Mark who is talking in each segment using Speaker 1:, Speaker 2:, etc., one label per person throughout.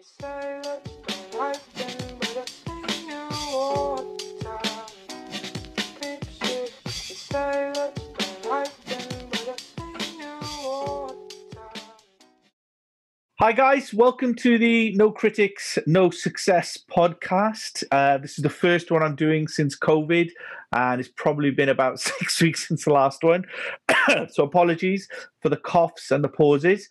Speaker 1: You say that
Speaker 2: Hi, guys. Welcome to the No Critics, No Success podcast. Uh, this is the first one I'm doing since COVID, and it's probably been about six weeks since the last one. so, apologies for the coughs and the pauses.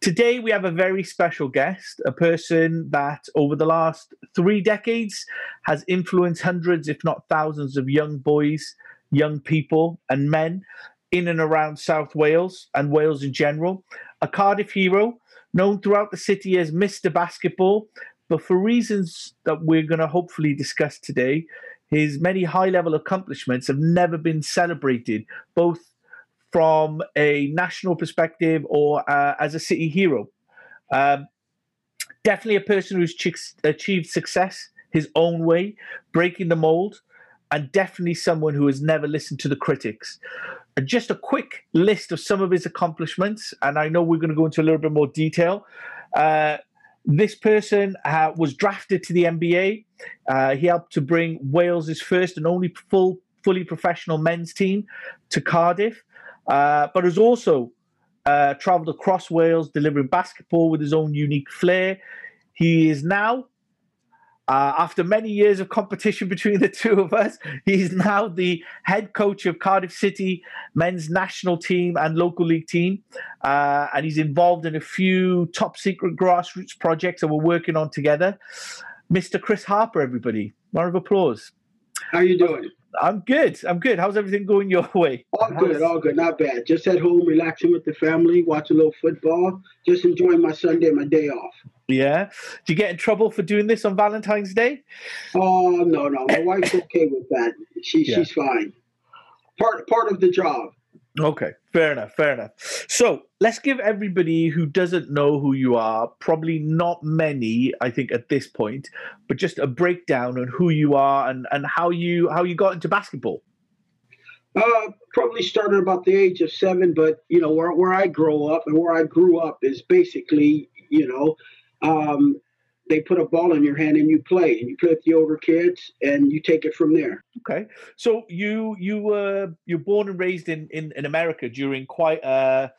Speaker 2: Today, we have a very special guest, a person that over the last three decades has influenced hundreds, if not thousands, of young boys, young people, and men in and around South Wales and Wales in general. A Cardiff hero known throughout the city as Mr. Basketball, but for reasons that we're going to hopefully discuss today, his many high level accomplishments have never been celebrated, both from a national perspective or uh, as a city hero. Um, definitely a person who's ch- achieved success his own way, breaking the mold, and definitely someone who has never listened to the critics. Just a quick list of some of his accomplishments, and I know we're going to go into a little bit more detail. Uh, this person uh, was drafted to the NBA. Uh, he helped to bring Wales's first and only full, fully professional men's team to Cardiff, uh, but has also uh, traveled across Wales delivering basketball with his own unique flair. He is now uh, after many years of competition between the two of us, he's now the head coach of Cardiff City men's national team and local league team. Uh, and he's involved in a few top secret grassroots projects that we're working on together. Mr. Chris Harper, everybody. Round of applause.
Speaker 3: How are you doing?
Speaker 2: I'm good. I'm good. How's everything going your way?
Speaker 3: All good, all good, not bad. Just at home, relaxing with the family, watch a little football, just enjoying my Sunday, my day off.
Speaker 2: Yeah. Do you get in trouble for doing this on Valentine's Day?
Speaker 3: Oh no, no, my wife's okay with that. She
Speaker 2: Yeah.
Speaker 3: she's fine. Part part of the job.
Speaker 2: Okay, fair enough, fair enough. So let's give everybody who doesn't know who you are, probably not many, I think, at this point, but just a breakdown on who you are and, and how you how you got into basketball.
Speaker 3: Uh, probably started about the age of seven, but you know where where I grow up and where I grew up is basically you know. Um, they put a ball in your hand and you play, and you play with the older kids, and you take it from there.
Speaker 2: Okay, so you you were you're born and raised in in, in America during quite a.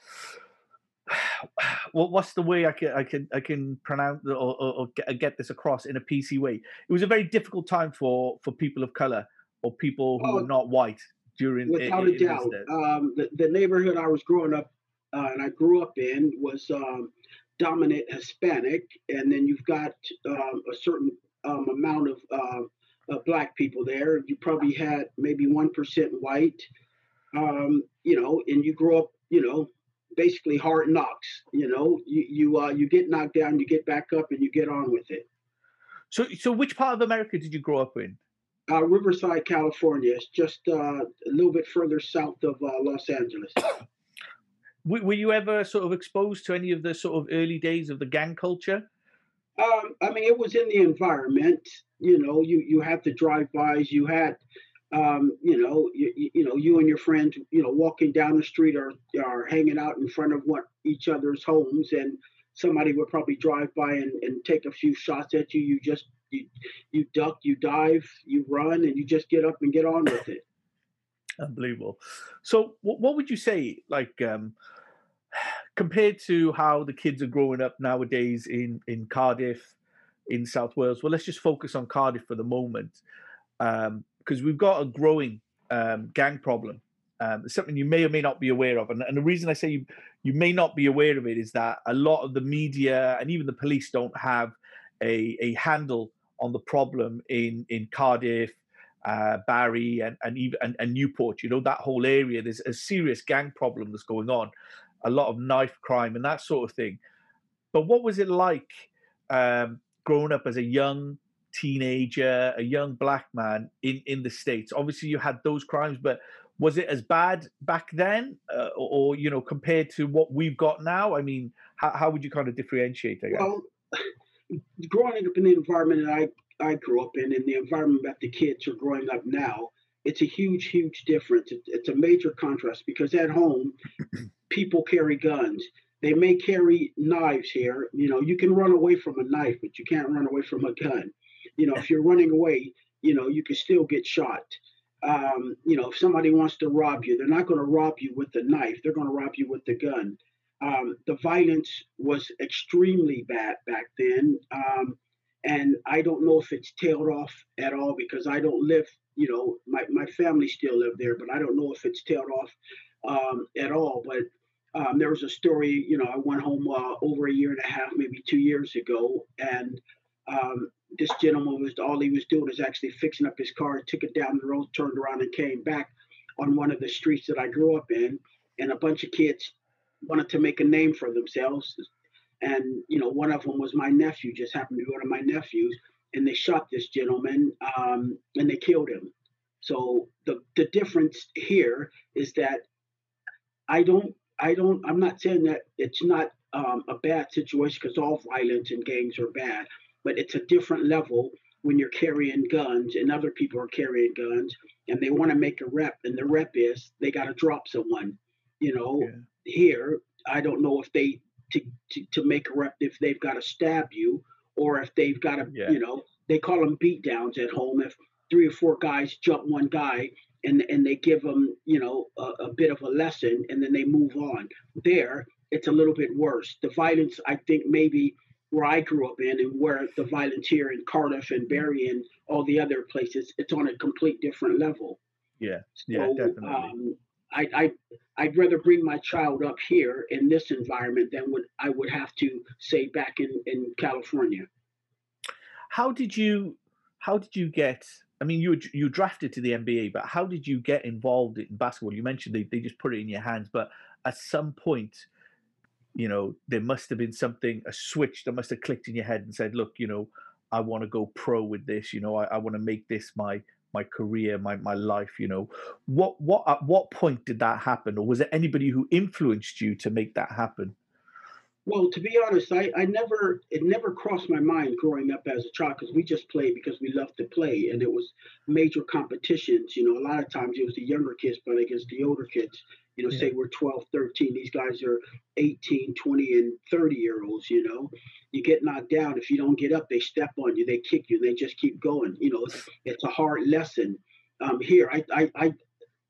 Speaker 2: Well, what's the way I can I can I can pronounce or, or, or get, this across in a PC way? It was a very difficult time for for people of color or people who
Speaker 3: Oh,
Speaker 2: were not white during
Speaker 3: without
Speaker 2: in-
Speaker 3: a
Speaker 2: in
Speaker 3: doubt. Um, the, the neighborhood I was growing up uh, and I grew up in was um, dominant Hispanic, and then you've got um, a certain um, amount of uh, uh, black people there. You probably had maybe one percent white, um, you know, and you grow up, you know, basically hard knocks. You know, you you uh, you get knocked down, you get back up, and you get on with it.
Speaker 2: So, so which part of America did you grow up in?
Speaker 3: Uh, Riverside, California, is just uh, a little bit further south of uh, Los Angeles.
Speaker 2: Were, you ever sort of exposed to any of the sort of early days of the gang culture?
Speaker 3: Um, I mean, it was in the environment. You know, you you had the drive-bys. You had, um, you know, you, you know, you and your friends, you know, walking down the street or are hanging out in front of one each other's homes, and somebody would probably drive by and, and take a few shots at you. You just you you duck, you dive, you run, and you just get up and get on with it.
Speaker 2: Unbelievable. So, what, would you say, like, um, compared to how the kids are growing up nowadays in in Cardiff, in South Wales? Well, let's just focus on Cardiff for the moment, because we've got a growing um, gang problem. Um, it's something you may or may not be aware of, and, and the reason I say you you may not be aware of it is that a lot of the media and even the police don't have a a handle on the problem in in Cardiff, uh, Barry, and and even and, and Newport. You know that whole area. There's a serious gang problem that's going on, a lot of knife crime and that sort of thing. But what was it like um, growing up as a young teenager, a young black man in in the states? Obviously, you had those crimes, but was it as bad back then, uh, or, or you know, compared to what we've got now? I mean, how, how would you kind of differentiate? I guess.
Speaker 3: Well, growing up in the environment that I, I grew up in and the environment that the kids are growing up now, it's a huge, huge difference. It, it's a major contrast because at home, people carry guns. they may carry knives here. You know, you can run away from a knife, but you can't run away from a gun. You know, if you're running away, you know, you can still get shot. Um, you know, if somebody wants to rob you, they're not going to rob you with the knife. They're going to rob you with the gun. Um, the violence was extremely bad back then. Um, and I don't know if it's tailed off at all because I don't live, you know, my, my family still live there, but I don't know if it's tailed off um, at all. But um, there was a story, you know, I went home uh, over a year and a half, maybe two years ago, and um, this gentleman was all he was doing was actually fixing up his car, took it down the road, turned around, and came back on one of the streets that I grew up in, and a bunch of kids wanted to make a name for themselves, and you know, one of them was my nephew, just happened to be one of my nephews, and they shot this gentleman, um, and they killed him. So the the difference here is that I don't I don't. I'm not saying that it's not um, a bad situation because all violence and gangs are bad, but it's a different level when you're carrying guns and other people are carrying guns and they want to make a rep and the rep is they got to drop someone. You know,
Speaker 2: Yeah.
Speaker 3: here I don't know if they to, to to make a rep if they've got to stab you or if they've got to
Speaker 2: Yeah.
Speaker 3: you know they call them beat downs at home if three or four guys jump one guy and and they give them you know a, a bit of a lesson and then they move on there it's a little bit worse the violence i think maybe where i grew up in and where the violence here in cardiff and Barry and all the other places it's on a complete different level
Speaker 2: Yeah. Yeah,
Speaker 3: so,
Speaker 2: definitely.
Speaker 3: um, I, I I'd rather bring my child up here in this environment than would I would have to say back in, in California.
Speaker 2: how did you how did you get i mean you you drafted to the nba but how did you get involved in basketball you mentioned they, they just put it in your hands but at some point you know there must have been something a switch that must have clicked in your head and said look you know i want to go pro with this you know i, I want to make this my my career my, my life you know. What what at what point did that happen? Or was it anybody who influenced you to make that happen
Speaker 3: Well, to be honest, I, I never it never crossed my mind growing up as a child because we just played because we loved to play and it was major competitions. You know, a lot of times it was the younger kids playing against the older kids. You know,
Speaker 2: Yeah.
Speaker 3: say we're 12, 13, these guys are 18, 20, and 30 year olds, you know. You get knocked down. If you don't get up, they step on you, they kick you, and they just keep going. You know, it's, it's a hard lesson. Um, here, I, I, I,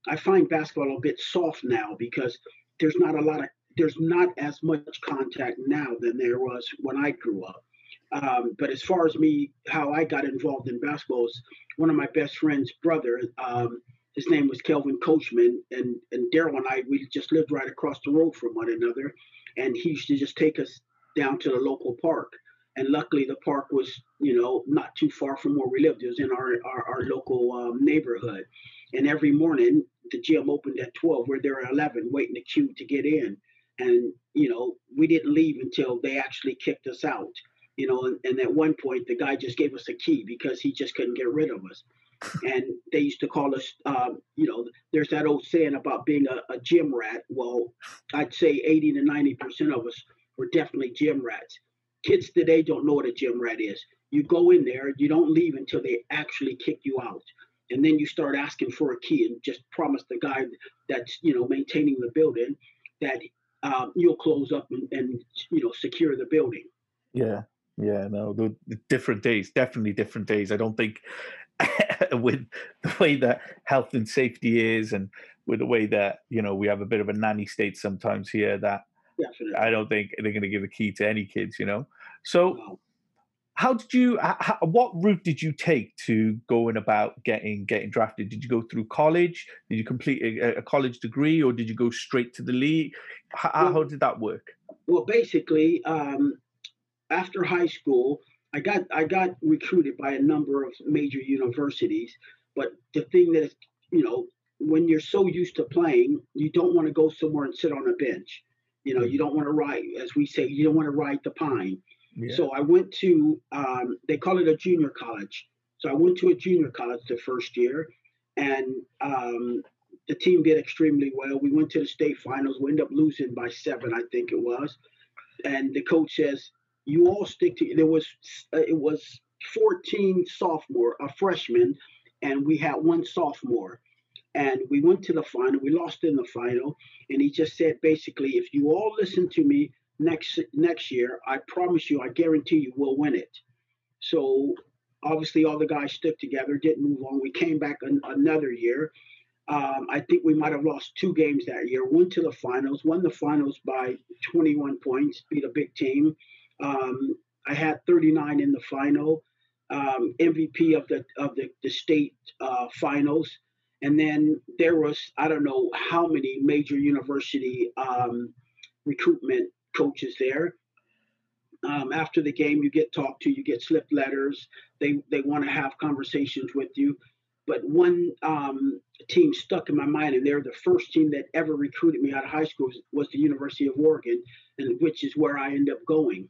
Speaker 3: I find basketball a bit soft now because there's not a lot of there's not as much contact now than there was when I grew up. Um, but as far as me, how I got involved in basketball is one of my best friend's brother. Um, his name was Kelvin Coachman, and and Daryl and I we just lived right across the road from one another, and he used to just take us down to the local park. And luckily, the park was you know not too far from where we lived. It was in our our, our local um, neighborhood, and every morning the gym opened at 12. We're there at 11, waiting the queue to get in and you know we didn't leave until they actually kicked us out you know and, and at one point the guy just gave us a key because he just couldn't get rid of us. And they used to call us um, you know there's that old saying about being a, a gym rat. Well i'd say 80 to 90 percent of us were definitely gym rats. Kids today don't know what a gym rat is. You go in there you don't leave until they actually kick you out. And then you start asking for a key and just promise the guy that's you know maintaining the building that um, you'll close up and, and you know secure the building.
Speaker 2: Yeah, yeah, no, the, the different days, definitely different days. I don't think with the way that health and safety is, and with the way that you know we have a bit of a nanny state sometimes here, that
Speaker 3: Definitely.
Speaker 2: I don't think they're going to give a key to any kids. You know, so. How did you? h- h- what route did you take to going about getting getting drafted? Did you go through college? Did you complete a, a college degree, or did you go straight to the league? How, how did that work?
Speaker 3: Well, basically, um, after high school, I got I got recruited by a number of major universities. But the thing that is, you know, when you're so used to playing, you don't want to go somewhere and sit on a bench. You know, you don't want to ride, as we say, you don't want to ride the pine. So I went to, um, they call it a junior college. So I went to a junior college the first year, and um, the team did extremely well. We went to the state finals. We ended up losing by seven, I think it was. And the coach says, "You all stick to." There was uh, it was 14 sophomore, a freshman, and we had one sophomore. And we went to the final. We lost in the final. And he just said, basically, if you all listen to me, next next year, I promise you, I guarantee you, we'll win it. So obviously, all the guys stuck together, didn't move on. We came back an, another year. Um, I think we might have lost two games that year. Went to the finals, won the finals by 21 points, beat a big team. Um, I had 39 in the final, um, MVP of the of the, the state uh, finals, and then there was I don't know how many major university um, recruitment coaches there. Um, after the game, you get talked to, you get slipped letters. They they want to have conversations with you. But one um, team stuck in my mind, and they're the first team that ever recruited me out of high school was, the University of Oregon, and which is where I ended up going.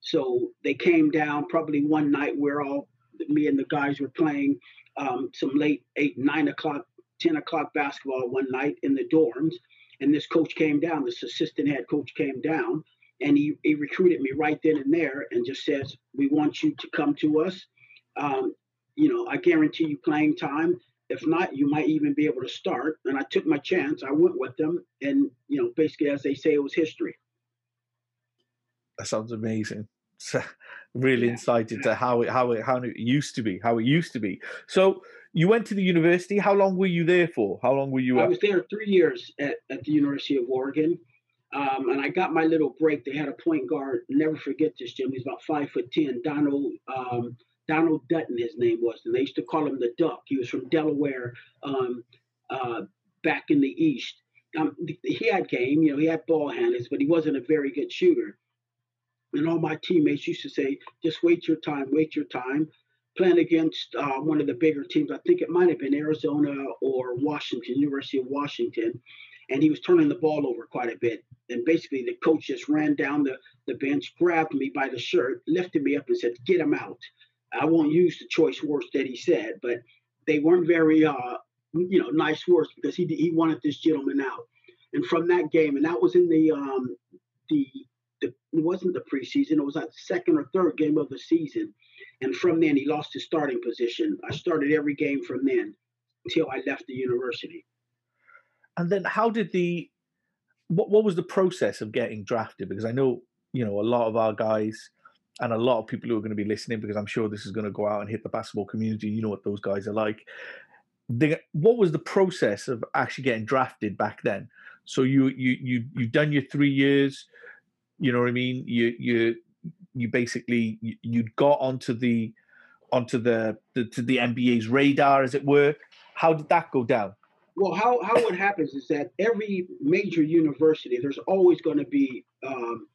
Speaker 3: So they came down probably one night where all me and the guys were playing um, some late eight, nine o'clock, ten o'clock basketball one night in the dorms, and this coach came down. This assistant head coach came down, and he, he recruited me right then and there, and just says, "We want you to come to us. Um, you know, I guarantee you playing time. If not, you might even be able to start." And I took my chance. I went with them, and you know, basically, as they say, it was history.
Speaker 2: That sounds amazing. really
Speaker 3: Yeah.
Speaker 2: insight into how it how it how it used to be, how it used to be. So you went to the university. How long were you there for? How long were you?
Speaker 3: I
Speaker 2: at-
Speaker 3: was there three years at, at the University of Oregon. Um, and I got my little break. They had a point guard. Never forget this, Jim. He's about five foot ten. Donald um, Donald Dutton, his name was, and they used to call him the Duck. He was from Delaware, um, uh, back in the East. Um, he had game, you know, he had ball handles, but he wasn't a very good shooter. And all my teammates used to say, "Just wait your time, wait your time." Playing against uh, one of the bigger teams, I think it might have been Arizona or Washington, University of Washington, and he was turning the ball over quite a bit. And basically, the coach just ran down the, the bench, grabbed me by the shirt, lifted me up, and said, "Get him out." I won't use the choice words that he said, but they weren't very, uh, you know, nice words because he he wanted this gentleman out. And from that game, and that was in the um, the the it wasn't the preseason; it was like second or third game of the season. And from then, he lost his starting position. I started every game from then until I left the university.
Speaker 2: and then how did the what what was the process of getting drafted? Because I know you know a lot of our guys and a lot of people who are going to be listening because I'm sure this is going to go out and hit the basketball community. You know what those guys are like. What was the process of actually getting drafted back then? So you you you you done your three years. You know what I mean? You you you basically you, you got onto the onto the, the to the NBA's radar, as it were. How did that go down?
Speaker 3: Well, how, how it happens is that every major university, there's always going to be um,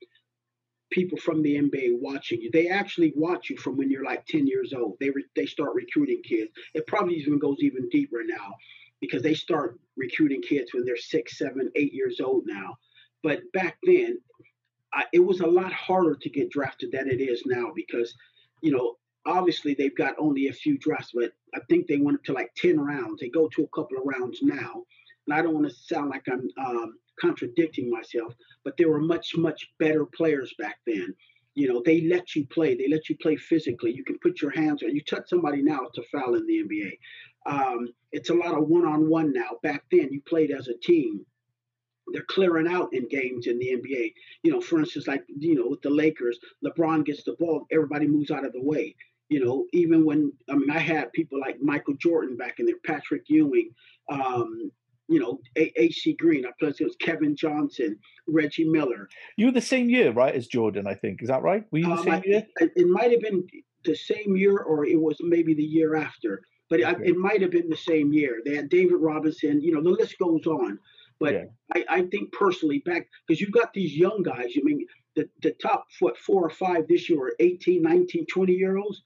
Speaker 3: people from the NBA watching you. They actually watch you from when you're like 10 years old. They re- they start recruiting kids. It probably even goes even deeper now because they start recruiting kids when they're six, seven, eight years old now. But back then, I, it was a lot harder to get drafted than it is now because, you know, obviously they've got only a few drafts, but I think they went up to like 10 rounds. They go to a couple of rounds now. And I don't want to sound like I'm um, contradicting myself, but there were much, much better players back then. You know, they let you play. They let you play physically. You can put your hands on. You touch somebody now, it's a foul in the NBA. Um, it's a lot of one-on-one now. Back then, you played as a team. They're clearing out in games in the NBA. You know, for instance, like you know, with the Lakers, LeBron gets the ball, everybody moves out of the way. You know, even when I mean, I had people like Michael Jordan back in there, Patrick Ewing, um, you know, A.C. Green. I played against Kevin Johnson, Reggie Miller.
Speaker 2: You were the same year, right, as Jordan? I think is that right? Were you the
Speaker 3: Um,
Speaker 2: same
Speaker 3: I
Speaker 2: year?
Speaker 3: it it might have been the same year, or it was maybe the year after. But I,
Speaker 2: Okay.
Speaker 3: it might have been the same year. They had David Robinson. You know, the list goes on. But
Speaker 2: Yeah.
Speaker 3: I, I think personally, back because you've got these young guys. I mean, the the top what four or five this year are 18, 19, 20 year olds.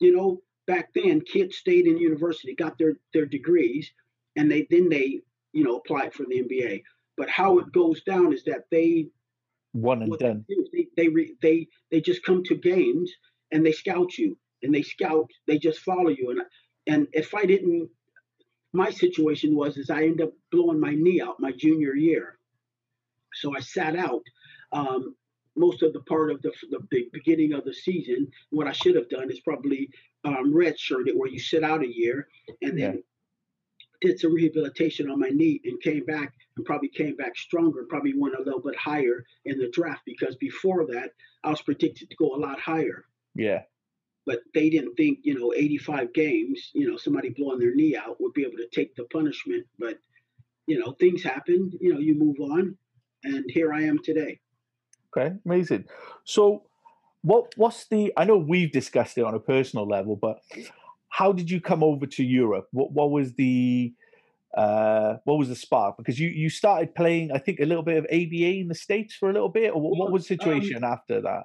Speaker 3: You know, back then kids stayed in university, got their their degrees, and they then they you know applied for the NBA. But how it goes down is that they
Speaker 2: One and done.
Speaker 3: they they, re, they they just come to games and they scout you and they scout they just follow you and and if I didn't my situation was is I ended up blowing my knee out my junior year so I sat out um, most of the part of the, the beginning of the season what I should have done is probably um, redshirted where you sit out a year and then did some rehabilitation on my knee and came back and probably came back stronger, probably went a little bit higher in the draft because before that, I was predicted to go a lot higher.
Speaker 2: Yeah.
Speaker 3: But they didn't think, you know, 85 games, you know, somebody blowing their knee out would be able to take the punishment. But, you know, things happen, you know, you move on. And here I am today.
Speaker 2: Okay, amazing. So, what what's the? I know we've discussed it on a personal level, but how did you come over to Europe? What what was the uh, what was the spark? Because you you started playing, I think, a little bit of ABA in the states for a little bit, or what, what was the
Speaker 3: Um,
Speaker 2: situation after that?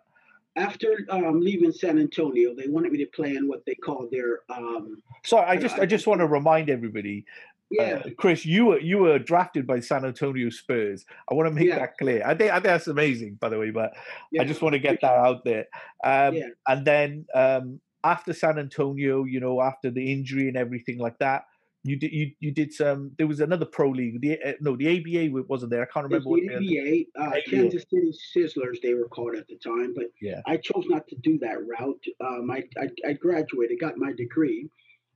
Speaker 3: After um, leaving San Antonio, they wanted me to play in what they call their um,
Speaker 2: Sorry, I just
Speaker 3: I
Speaker 2: I just want to remind everybody,
Speaker 3: yeah
Speaker 2: uh, Chris, you were you were drafted by San Antonio Spurs. I want to make
Speaker 3: Yeah.
Speaker 2: that clear. I think I think that's amazing, by the way, but
Speaker 3: yeah
Speaker 2: I just want to get that out there. Um,
Speaker 3: Yeah.
Speaker 2: And then um, after San Antonio, you know, after the injury and everything like that, you did you you did some. There was another pro league. The uh, no, the ABA wasn't there. I can't remember what.
Speaker 3: ABA, uh,
Speaker 2: ABA.
Speaker 3: Kansas City Sizzlers, they were called at the time, but
Speaker 2: Yeah.
Speaker 3: I chose not to do that route. Um, I, I, I graduated, got my degree,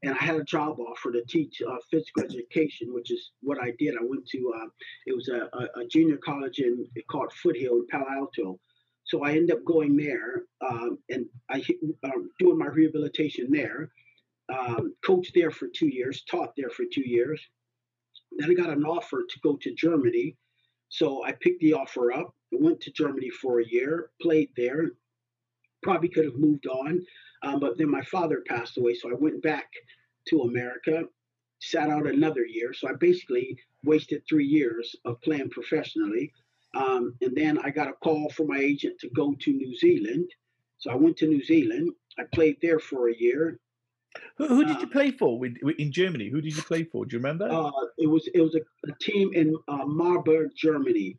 Speaker 3: and I had a job offer to teach uh, physical education, which is what I did. I went to, uh, it was a, a, a junior college in called Foothill in Palo Alto. So I ended up going there um, and I um, doing my rehabilitation there. Um, coached there for two years, taught there for two years. Then I got an offer to go to Germany. So I picked the offer up, went to Germany for a year, played there. Probably could have moved on, um, but then my father passed away. So I went back to America, sat out another year. So I basically wasted three years of playing professionally. Um, and then I got a call from my agent to go to New Zealand. So I went to New Zealand. I played there for a year.
Speaker 2: Who, who did you
Speaker 3: uh,
Speaker 2: play for with, in Germany? Who did you play for? Do you remember?
Speaker 3: Uh, it was it was a, a team in uh, Marburg, Germany.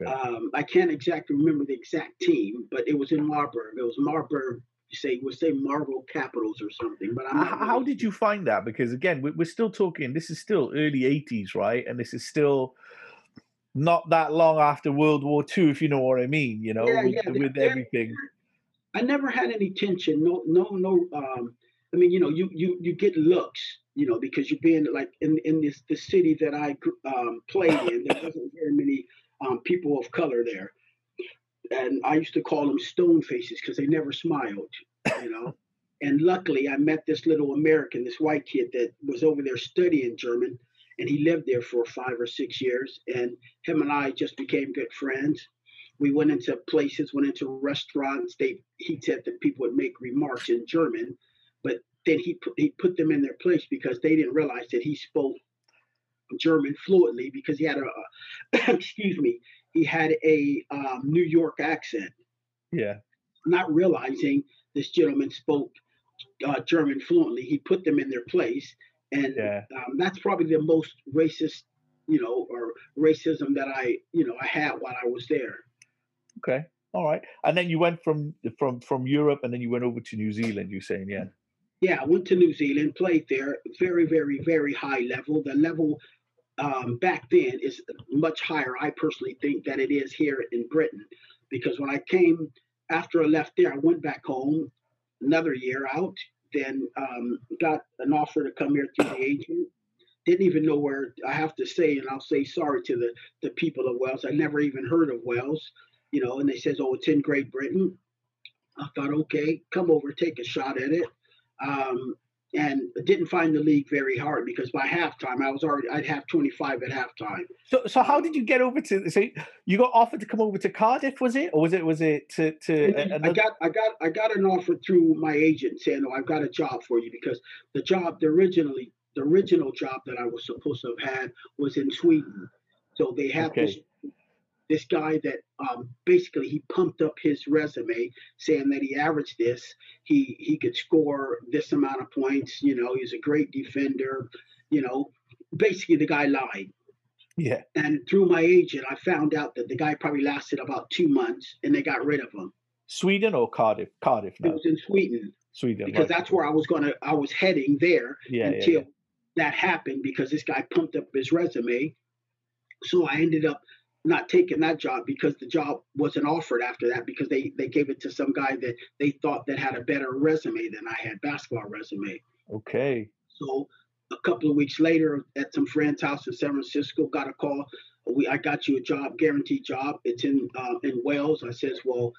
Speaker 2: Okay.
Speaker 3: Um, I can't exactly remember the exact team, but it was in Marburg. It was Marburg. You say would say Marble Capitals or something, but
Speaker 2: How
Speaker 3: really
Speaker 2: did you find that? Because again, we- we're still talking. This is still early '80s, right? And this is still not that long after World War II, if you know what I mean. You know,
Speaker 3: Yeah,
Speaker 2: with,
Speaker 3: yeah,
Speaker 2: with everything.
Speaker 3: I never had any tension. No, no, no. Um, I mean, you know, you you you get looks, you know, because you're being like in in this the city that I um, played in. There wasn't very many um, people of color there, and I used to call them stone faces because they never smiled, you know. and luckily, I met this little American, this white kid that was over there studying German, and he lived there for five or six years. And him and I just became good friends we went into places, went into restaurants. They he said that people would make remarks in German, then he put he put them in their place because they didn't realize that he spoke German fluently because he had a excuse me he had a um, New York accent.
Speaker 2: Yeah,
Speaker 3: Not realizing this gentleman spoke uh, German fluently, he put them in their place, and
Speaker 2: yeah.
Speaker 3: um, that's probably the most racist, you know, or racism that I you know I had while I was there.
Speaker 2: Okay, all right. And then you went from from from Europe, and then you went over to New Zealand. You're saying, yeah.
Speaker 3: Yeah, I went to New Zealand, played there, very, very, very high level. The level um, back then is much higher, I personally think, than it is here in Britain. Because when I came after I left there, I went back home another year out, then um, got an offer to come here through the agent. Didn't even know where I have to say, and I'll say sorry to the, the people of Wales. I never even heard of Wales, you know, and they says, oh, it's in Great Britain. I thought, okay, come over, take a shot at it um, and didn't find the league very hard because by halftime I was already I'd have 25 at halftime.
Speaker 2: So, so how did you get over to? So, you got offered to come over to Cardiff, was it, or was it was it to to a-
Speaker 3: I
Speaker 2: another?
Speaker 3: got I got I got an offer through my agent saying, "Oh, I've got a job for you," because the job the originally the original job that I was supposed to have had was in Sweden. So they have this this guy that um, basically he pumped up his resume saying that he averaged this, he he could score this amount of points. You know, he's a great defender. You know, basically the guy lied.
Speaker 2: Yeah.
Speaker 3: And through my agent, I found out that the guy probably lasted about two months, and they got rid of him.
Speaker 2: Sweden or Cardiff? Cardiff
Speaker 3: no.
Speaker 2: It
Speaker 3: was in Sweden
Speaker 2: Sweden.
Speaker 3: because
Speaker 2: right.
Speaker 3: that's where I was gonna, I was heading there
Speaker 2: Yeah, yeah,
Speaker 3: until
Speaker 2: yeah.
Speaker 3: that happened because this guy pumped up his resume. So I ended up not taking that job because the job wasn't offered after that because they they gave it to some guy that they thought that had a better resume than I had basketball resume.
Speaker 2: Okay.
Speaker 3: So a couple of weeks later, at some friend's house in San Francisco, got a call. we I got you a job, guaranteed job. It's in uh, in Wales. I says, well,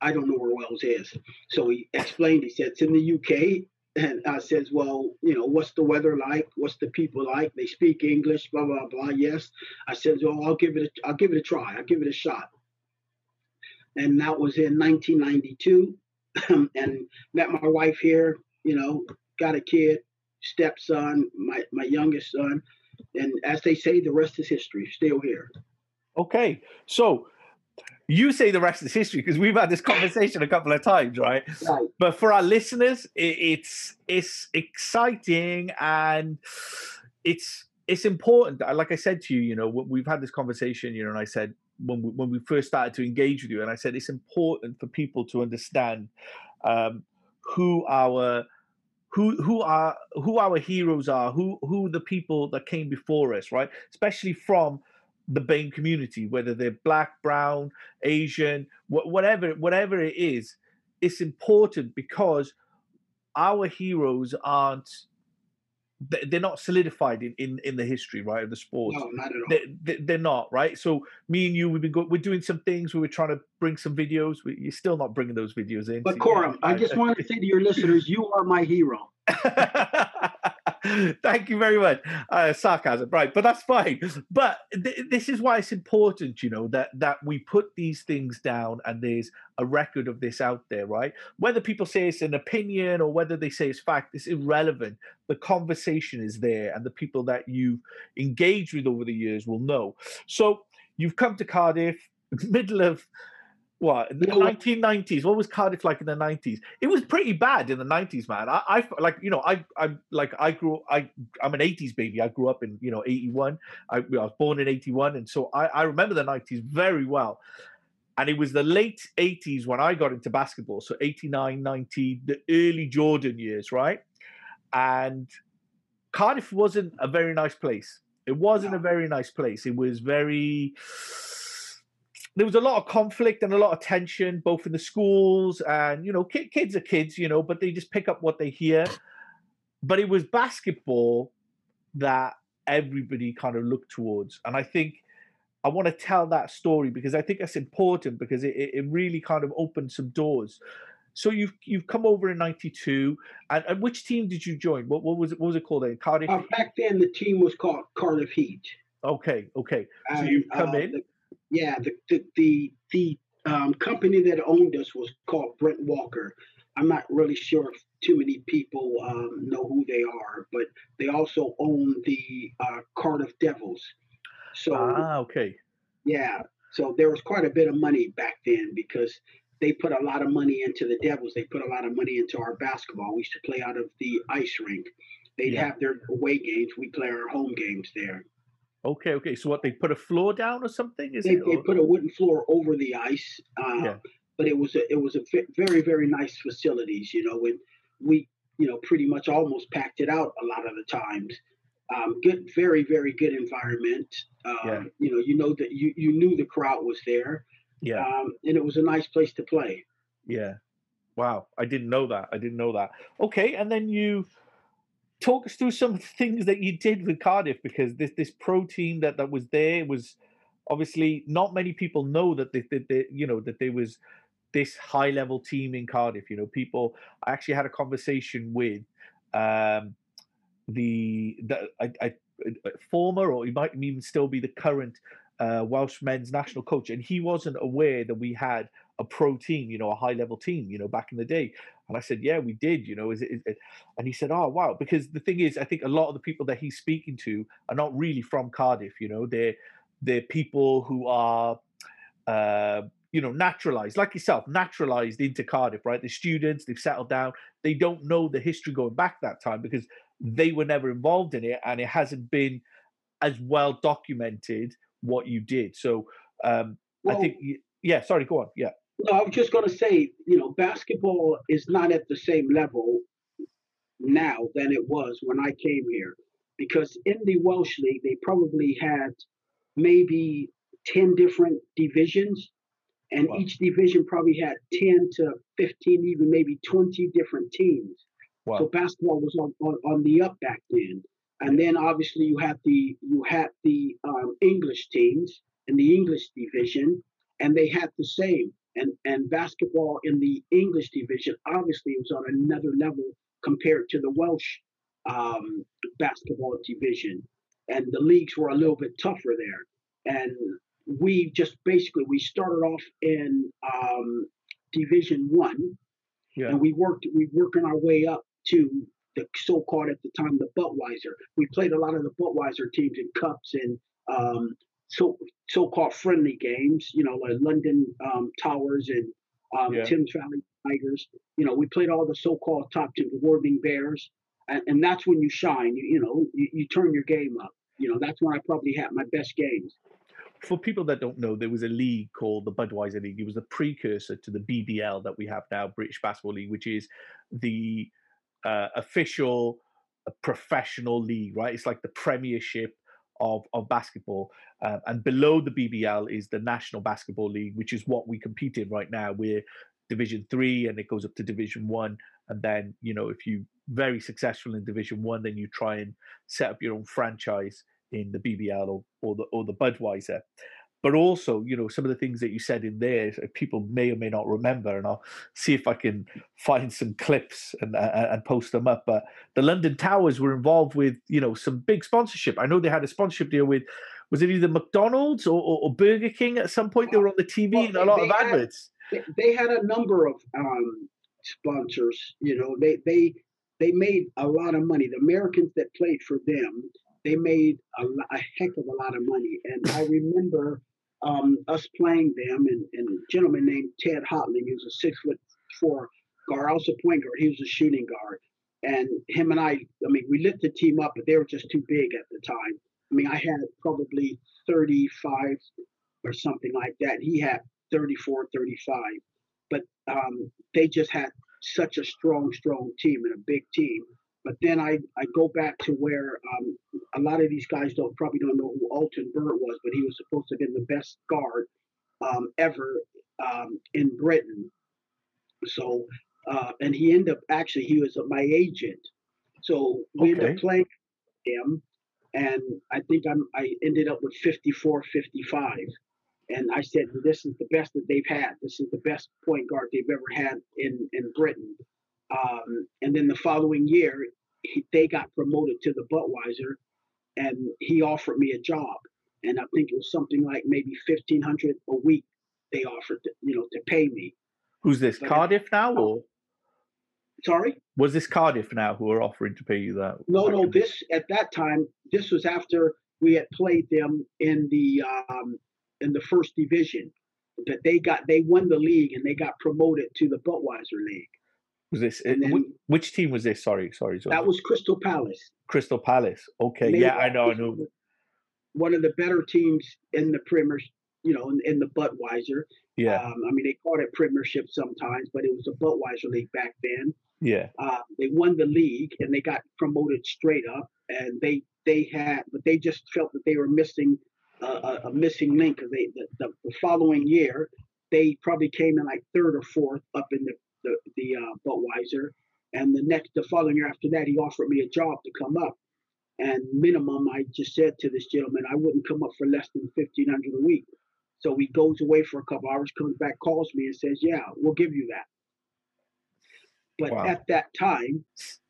Speaker 3: I don't know where Wales is. So he explained. He said it's in the UK. And I says, well, you know, what's the weather like? What's the people like? They speak English, blah blah blah. Yes. I said, well, I'll give it. A, I'll give it a try. I'll give it a shot. And that was in 1992. and met my wife here. You know, got a kid, stepson, my my youngest son, and as they say, the rest is history. Still here.
Speaker 2: Okay, so you say the rest is history because we've had this conversation a couple of times, right?
Speaker 3: Right.
Speaker 2: But for our listeners, it, it's it's exciting and it's it's important. Like I said to you, you know, we've had this conversation, you know, and I said when we, when we first started to engage with you, and I said it's important for people to understand um, who our who who are who our heroes are, who who the people that came before us, right? Especially from the BAME community, whether they're black, brown, Asian, wh- whatever whatever it is, it's important because our heroes aren't they're not solidified in, in, in the history, right, of the sport.
Speaker 3: No, not at all.
Speaker 2: They, they, are not, right? So me and you, we've been go- we're doing some things. We were trying to bring some videos. We, you're still not bringing those videos in.
Speaker 3: But Coram, I just want to say to your listeners, you are my hero.
Speaker 2: Thank you very much. Uh, sarcasm, right? But that's fine. But th- this is why it's important, you know, that that we put these things down and there's a record of this out there, right? Whether people say it's an opinion or whether they say it's fact, it's irrelevant. The conversation is there, and the people that you've engaged with over the years will know. So you've come to Cardiff, middle of what in the nineteen nineties? What was Cardiff like in the nineties? It was pretty bad in the nineties, man. I, I like you know I I like I grew I I'm an eighties baby. I grew up in you know eighty one. I, I, was born in eighty one, and so I, I remember the nineties very well. And it was the late 80s when I got into basketball. So 89, 90, the early Jordan years, right? And Cardiff wasn't a very nice place. It wasn't a very nice place. It was very there was a lot of conflict and a lot of tension, both in the schools and you know, kids are kids, you know, but they just pick up what they hear. But it was basketball that everybody kind of looked towards, and I think I want to tell that story because I think that's important because it, it really kind of opened some doors. So you've you've come over in '92, and, and which team did you join? What, what was it? What was it called? Then Cardiff.
Speaker 3: Uh, back then, the team was called Cardiff Heat.
Speaker 2: Okay, okay. So and, you've come uh, in.
Speaker 3: The, yeah, the the the, the um, company that owned us was called Brent Walker. I'm not really sure if too many people um, know who they are, but they also own the uh, Cardiff Devils. So
Speaker 2: ah, okay.
Speaker 3: Yeah, so there was quite a bit of money back then because they put a lot of money into the Devils. They put a lot of money into our basketball. We used to play out of the ice rink. They'd yeah. have their away games. We play our home games there.
Speaker 2: Okay, okay. So what they put a floor down or something? Is
Speaker 3: they,
Speaker 2: it?
Speaker 3: They put a wooden floor over the ice. Uh, yeah. But it was a, it was a very very nice facilities. You know, and we you know pretty much almost packed it out a lot of the times. Um, good, very very good environment. Um, yeah. You know, you know that you you knew the crowd was there.
Speaker 2: Yeah.
Speaker 3: Um, and it was a nice place to play.
Speaker 2: Yeah. Wow, I didn't know that. I didn't know that. Okay, and then you talk us through some of the things that you did with Cardiff because this this pro team that that was there was obviously not many people know that they, that they, you know that there was this high level team in Cardiff. You know, people. I actually had a conversation with um, the the I, I, former or he might even still be the current uh, Welsh men's national coach, and he wasn't aware that we had a pro team, you know, a high level team, you know, back in the day. And I said, yeah, we did, you know, is it, is it, and he said, oh, wow. Because the thing is, I think a lot of the people that he's speaking to are not really from Cardiff, you know, they're, they're people who are, uh, you know, naturalized, like yourself, naturalized into Cardiff, right? The students, they've settled down. They don't know the history going back that time because they were never involved in it and it hasn't been as well documented what you did. So um, well, I think, yeah, sorry, go on. Yeah.
Speaker 3: No, I was just going to say, you know, basketball is not at the same level now than it was when I came here. Because in the Welsh League, they probably had maybe 10 different divisions, and wow. each division probably had 10 to 15, even maybe 20 different teams. Wow. So basketball was on, on, on the up back then. and then obviously you had the you had the um, English teams in the English division, and they had the same. And and basketball in the English division obviously was on another level compared to the Welsh um, basketball division, and the leagues were a little bit tougher there. And we just basically we started off in um, Division One,
Speaker 2: Yeah.
Speaker 3: and we worked we working our way up to the so-called at the time the Budweiser. We played a lot of the Budweiser teams in cups and um, so so-called friendly games. You know, like London um, Towers and um,
Speaker 2: Yeah.
Speaker 3: Thames Valley Tigers. You know, we played all the so-called top teams, the Worthing Bears, and, and that's when you shine. You, you know, you, you turn your game up. You know, that's when I probably had my best games.
Speaker 2: For people that don't know, there was a league called the Budweiser League. It was the precursor to the BBL that we have now, British Basketball League, which is the uh, official uh, professional league, right? It's like the Premiership of of basketball. Uh, and below the BBL is the National Basketball League, which is what we compete in right now. We're Division Three, and it goes up to Division One. And then, you know, if you very successful in Division One, then you try and set up your own franchise in the BBL or, or the or the Budweiser. But also, you know, some of the things that you said in there, uh, people may or may not remember, and I'll see if I can find some clips and uh, and post them up. But the London Towers were involved with, you know, some big sponsorship. I know they had a sponsorship deal with, was it either McDonald's or, or, or Burger King at some point? They were on the TV
Speaker 3: Well,
Speaker 2: and a lot of
Speaker 3: had-
Speaker 2: adverts.
Speaker 3: they, they had a number of um, sponsors. You know, they they they made a lot of money. The Americans that played for them, they made a, a heck of a lot of money. And I remember um, us playing them, and, and a gentleman named Ted Hotling, he was a six foot four guard, I was a point guard. He was a shooting guard. And him and I, I mean, we lit the team up, but they were just too big at the time. I mean, I had probably 35 or something like that. He had 34, 35. But um, they just had such a strong, strong team and a big team. But then I, I go back to where um, a lot of these guys don't probably don't know who Alton Byrd was, but he was supposed to have been the best guard um, ever um, in Britain. So, uh, and he ended up actually he was my agent. So we ended
Speaker 2: Okay.
Speaker 3: up playing him, and I think I'm I ended up with 54, 55. And I said, this is the best that they've had. This is the best point guard they've ever had in, in Britain. Um, and then the following year, he, they got promoted to the Budweiser, and he offered me a job. And I think it was something like maybe fifteen hundred a week they offered, to, you know, to pay me.
Speaker 2: Who's this?
Speaker 3: but-
Speaker 2: Cardiff now,
Speaker 3: oh.
Speaker 2: or
Speaker 3: Sorry,
Speaker 2: was this Cardiff now who are offering to pay you that?
Speaker 3: no, no. This at that time, this was after we had played them in the um, in the first division. That they got, they won the league and they got promoted to the Budweiser League.
Speaker 2: Was this uh,
Speaker 3: then-
Speaker 2: which team was this? Sorry, sorry, sorry.
Speaker 3: That was Crystal Palace.
Speaker 2: Crystal Palace. Okay,
Speaker 3: they
Speaker 2: yeah, I know, I know.
Speaker 3: One of the better teams in the Premier, you know, in, in the Budweiser.
Speaker 2: Yeah,
Speaker 3: Um, I mean, they called it Premiership sometimes, but it was the Budweiser League back then.
Speaker 2: yeah.
Speaker 3: Uh, they won the league and they got promoted straight up, and they they had, but they just felt that they were missing uh, a, a missing link because they the, the, the following year they probably came in like third or fourth up in the the, the uh, Budweiser, and the next the following year after that he offered me a job to come up, and minimum I just said to this gentleman I wouldn't come up for less than fifteen hundred a week. So he goes away for a couple hours, comes back, calls me, and says, "Yeah, we'll give you that." But
Speaker 2: Wow.
Speaker 3: at that time,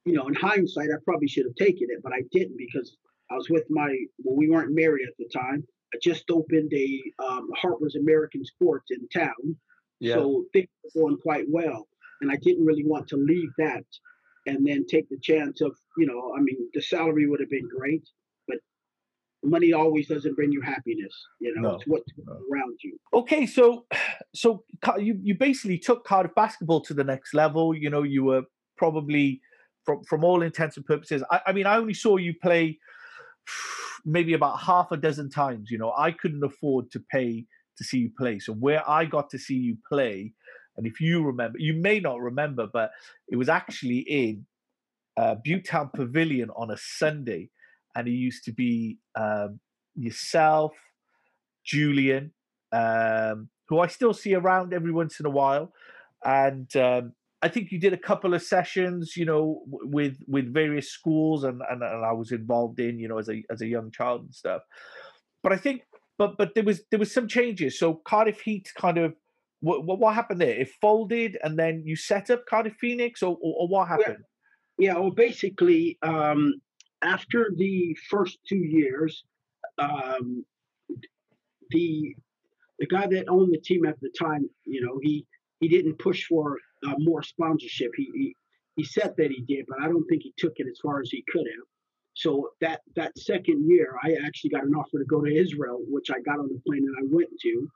Speaker 3: you know, in hindsight, I probably should have taken it, but I didn't because I was with my. Well, we weren't married at the time. I just opened a um, Harper's American Sports in town,
Speaker 2: Yeah.
Speaker 3: so things were going quite well, and I didn't really want to leave that and then take the chance of, you know, I mean, the salary would have been great, but money always doesn't bring you happiness. You know,
Speaker 2: No,
Speaker 3: it's what's
Speaker 2: no.
Speaker 3: around you.
Speaker 2: Okay, so so you you basically took Cardiff basketball to the next level. You know, you were probably from from all intents and purposes. I, I mean, I only saw you play maybe about half a dozen times. You know, I couldn't afford to pay to see you play. So where I got to see you play, and if you remember, you may not remember, but it was actually in uh, Butetown Pavilion on a Sunday, and it used to be um, yourself, Julian, um, who I still see around every once in a while, and um, I think you did a couple of sessions, you know, with with various schools, and, and and I was involved in, you know, as a as a young child and stuff. But I think, but but there was there was some changes. So Cardiff Heat kind of what what, happened there? It folded, and then you set up Cardiff Phoenix, or or, or what happened?
Speaker 3: Yeah, well, basically, um, after the first two years, um, the the guy that owned the team at the time, you know, he he didn't push for uh, more sponsorship. He, he he said that he did, but I don't think he took it as far as he could have. So that that second year, I actually got an offer to go to Israel, which I got on the plane and I went to,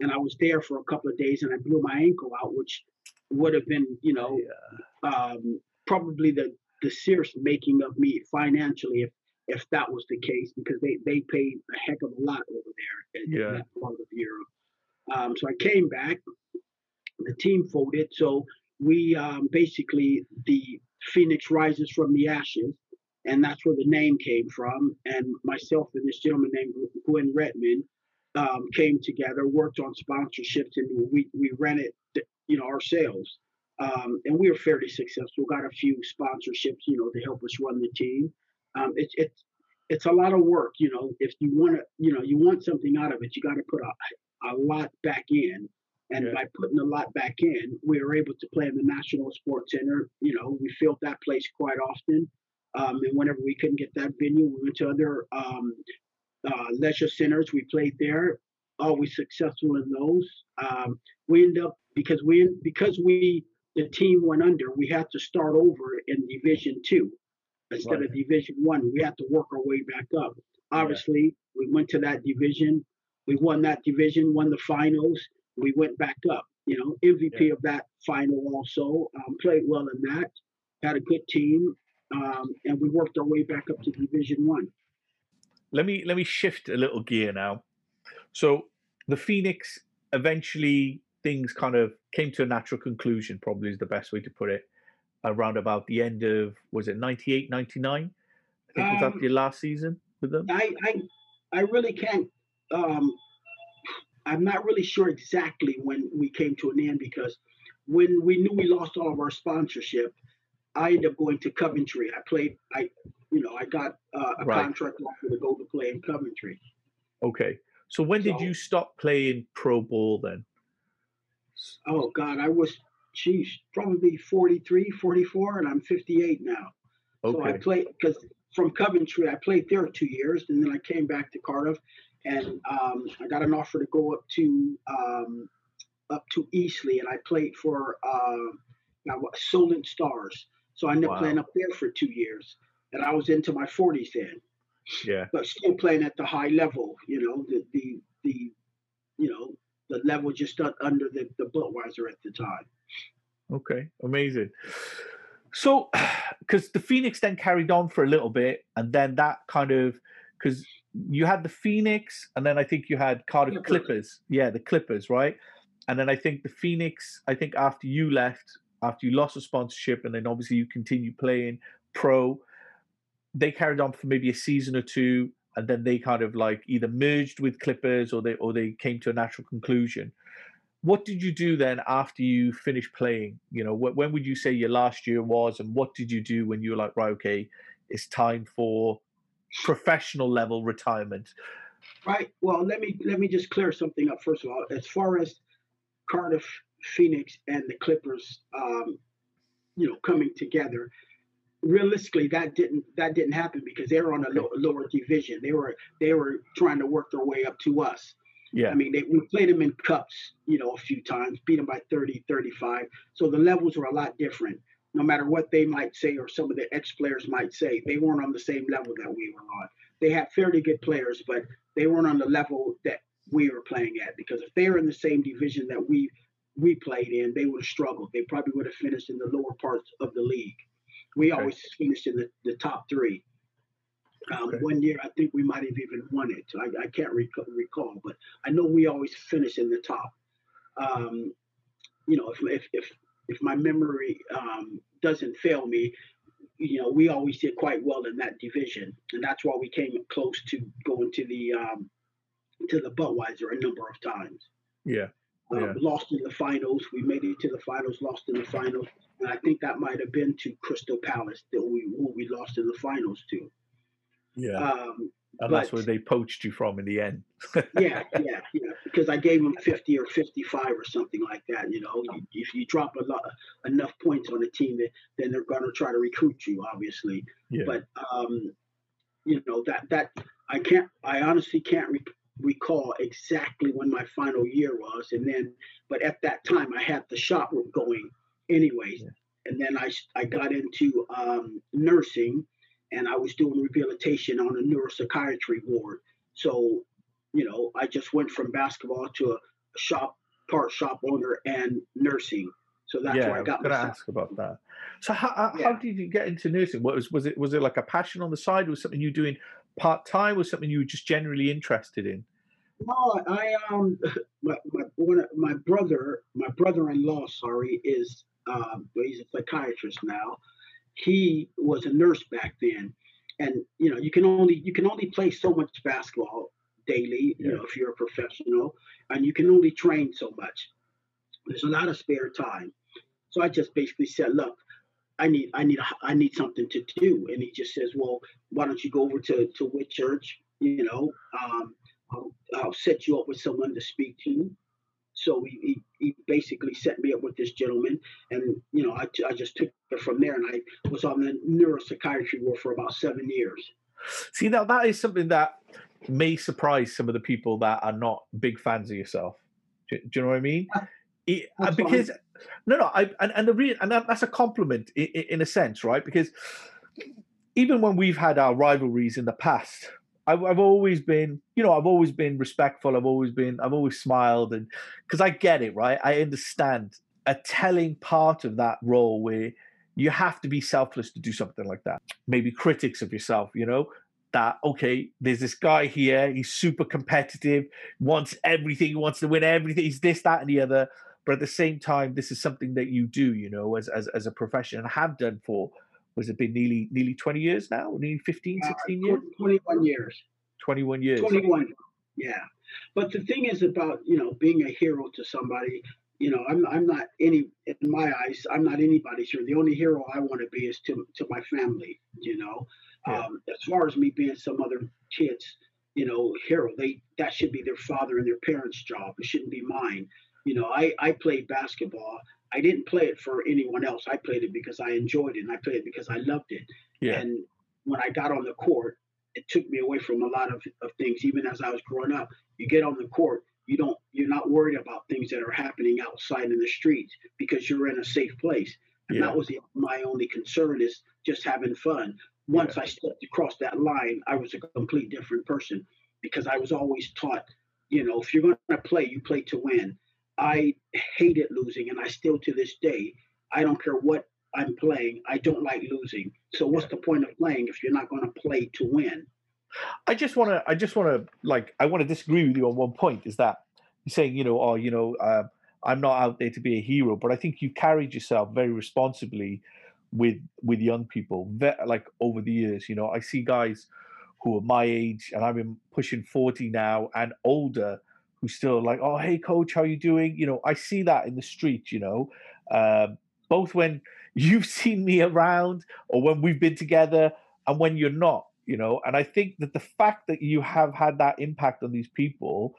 Speaker 3: and I was there for a couple of days, and I blew my ankle out, which would have been, you know,
Speaker 2: Yeah.
Speaker 3: um, probably the the serious making of me financially if if that was the case because they they paid a heck of a lot over there in
Speaker 2: Yeah.
Speaker 3: that part of Europe. Um, so I came back. The team folded, so we um, basically the phoenix rises from the ashes, and that's where the name came from. And myself and this gentleman named Gwen Redman um, came together, worked on sponsorships, and we we ran it, you know, ourselves um, and we were fairly successful. Got a few sponsorships, you know, to help us run the team. Um, it's it's it's a lot of work, you know. If you want to, you know, you want something out of it, you got to put a, a lot back in. And
Speaker 2: Yeah.
Speaker 3: by putting a lot back in, we were able to play in the National Sports Center. You know, we filled that place quite often. Um, and whenever we couldn't get that venue, we went to other um, uh, leisure centers. We played there. Always successful in those. Um, we end up because we because we the team went under, we had to start over in Division Two instead
Speaker 2: Right.
Speaker 3: of Division One. We had to work our way back up. Obviously, we went to that division. We won that division, won the finals. We went back up. You know, MVP of that final also um, played well in that. Had a good team, um, and we worked our way back up to Division One.
Speaker 2: Let me let me shift a little gear now. So the Phoenix eventually things kind of came to a natural conclusion, probably is the best way to put it, around about the end of was it 98, 99? I think was
Speaker 3: Um,
Speaker 2: that your last season with them?
Speaker 3: I I, I really can't. Um, I'm not really sure exactly when we came to an end because when we knew we lost all of our sponsorship, I ended up going to Coventry. I played. I you know I got uh, a
Speaker 2: Right.
Speaker 3: contract offer to go to play in Coventry.
Speaker 2: Okay. So when did you stop playing pro ball then?
Speaker 3: Oh God, I was geez probably 43, 44, and I'm 58 now. Okay. So I played because from Coventry, I played there two years, and then I came back to Cardiff, and um, I got an offer to go up to um, up to Eastleigh, and I played for uh, Solent Stars. So I ended
Speaker 2: Wow.
Speaker 3: up playing up there for two years, and I was into my 40s then,
Speaker 2: Yeah.
Speaker 3: but still playing at the high level. You know, the the the you know the level just under the the Budweiser at the time.
Speaker 2: Okay, amazing. So, because the Phoenix then carried on for a little bit, and then that kind of because you had the Phoenix, and then I think you had Cardiff
Speaker 3: Clippers.
Speaker 2: Clippers. Yeah, the Clippers, right? And then I think the Phoenix. I think after you left, after you lost the sponsorship, and then obviously you continued playing pro, they carried on for maybe a season or two, and then they kind of like either merged with Clippers or they or they came to a natural conclusion what did you do then after you finished playing? You know, wh- when would you say your last year was, and what did you do when you were like, right, okay, it's time for professional level retirement?
Speaker 3: Right. Well, let me let me just clear something up first of all. As far as Cardiff, Phoenix, and the Clippers, um, you know, coming together, realistically, that didn't that didn't happen because they were on a low, lower division. They were they were trying to work their way up to us.
Speaker 2: Yeah,
Speaker 3: I mean, they, we played them in cups, you know, a few times, beat them by 30, 35. So the levels were a lot different. No matter what they might say or some of the ex players might say, they weren't on the same level that we were on. They had fairly good players, but they weren't on the level that we were playing at. Because if they were in the same division that we we played in, they would have struggled. They probably would have finished in the lower parts of the league. We
Speaker 2: Okay.
Speaker 3: always finished in the, the top three. Um,
Speaker 2: Okay.
Speaker 3: One year, I think we might have even won it. I, I can't recall, recall, but I know we always finish in the top. Um, you know, if if if, if my memory um, doesn't fail me, you know, we always did quite well in that division, and that's why we came close to going to the um, to the Budweiser a number of times.
Speaker 2: yeah,
Speaker 3: uh,
Speaker 2: Yeah.
Speaker 3: lost in the finals. We made it to the finals, lost in the finals, and I think that might have been to Crystal Palace that we who we lost in the finals to.
Speaker 2: Yeah.
Speaker 3: Um,
Speaker 2: and that's where they poached you from in the end.
Speaker 3: yeah, yeah, yeah. Because I gave them 50 or 55 or something like that. You know, You- if you drop a lot enough points on a team, then- then they're going to try to recruit you, obviously.
Speaker 2: Yeah.
Speaker 3: But um, you know that that I can't. I honestly can't re- recall exactly when my final year was, and then. But at that time, I had the shop going, anyways.
Speaker 2: Yeah.
Speaker 3: And then I, I got into um, nursing, and I was doing rehabilitation on a neuropsychiatry ward. So, you know, I just went from basketball to a shop, part shop owner and nursing. So that's
Speaker 2: yeah,
Speaker 3: where
Speaker 2: I
Speaker 3: got
Speaker 2: to ask about that. So how, how,
Speaker 3: Yeah.
Speaker 2: did you get into nursing? What was was it was it like a passion on the side? Or was something you doing part time? Was something you were just generally interested in?
Speaker 3: No, I um, my my one my brother, my brother-in-law, sorry, is um, well, he's a psychiatrist now. He was a nurse back then, and you know, you can only you can only play so much basketball daily, you
Speaker 2: Yeah.
Speaker 3: know, if you're a professional, and you can only train so much. There's a lot of spare time, so I just basically said, look. I need, I need, I need something to do, and he just says, "Well, why don't you go over to to Whitchurch? You know, um, I'll, I'll set you up with someone to speak to. So he, he, basically set me up with this gentleman, and you know I, I just took it from there, and I was on the neuropsychiatry ward for about seven years.
Speaker 2: See, now that is something that may surprise some of the people that are not big fans of yourself. Do, do you know what I mean? It- because no, no, I and, and the real and that, that's a compliment in, in a sense, right? Because even when we've had our rivalries in the past, I've, I've always been, you know, I've always been respectful. I've always been, I've always smiled, and because I get it, right? I understand a telling part of that role where you have to be selfless to do something like that. Maybe critics of yourself, you know, that okay, there's this guy here, he's super competitive, wants everything, wants to win everything, he's this, that, and the other. But at the same time, this is something that you do, you know, as as, as a profession and have done for was it been nearly nearly 20 years now? Nearly 15,
Speaker 3: Uh,
Speaker 2: 16 years?
Speaker 3: 21 years.
Speaker 2: 21 years.
Speaker 3: 21. Yeah. But the thing is about, you know, being a hero to somebody, you know, I'm, I'm not any, in my eyes, I'm not anybody's hero. The only hero I want to be is to, to my family, you know.
Speaker 2: Yeah.
Speaker 3: Um, as far as me being some other kid's, you know, hero, they that should be their father and their parents' job. It shouldn't be mine. You know, I, I played basketball. I didn't play it for anyone else. I played it because I enjoyed it and I played it because I loved it.
Speaker 2: Yeah.
Speaker 3: And when I got on the court, it took me away from a lot of, of things. Even as I was growing up, you get on the court, you don't, you're not worried about things that are happening outside in the streets because you're in a safe place. And
Speaker 2: Yeah.
Speaker 3: that was the, my only concern is just having fun. Once I stepped across that line, I was a complete different person because I was always taught, you know, if you're going to play, you play to win. I hated losing, and I still to this day, I don't care what I'm playing, I don't like losing. So what's the point of playing if you're not going to play to win?
Speaker 2: I just want to, I just want to, like, I want to disagree with you on one point. Is that you're saying, you know, oh, you know, uh, I'm not out there to be a hero, but I think you carried yourself very responsibly with with young people, like over the years. You know, I see guys who are my age, and I'm in pushing forty now, and older, who still like, oh, hey, coach, how you doing? You know, I see that in the street. You know, um, both when you've seen me around or when we've been together, and when you're not you know and i think that the fact that you have had that impact on these people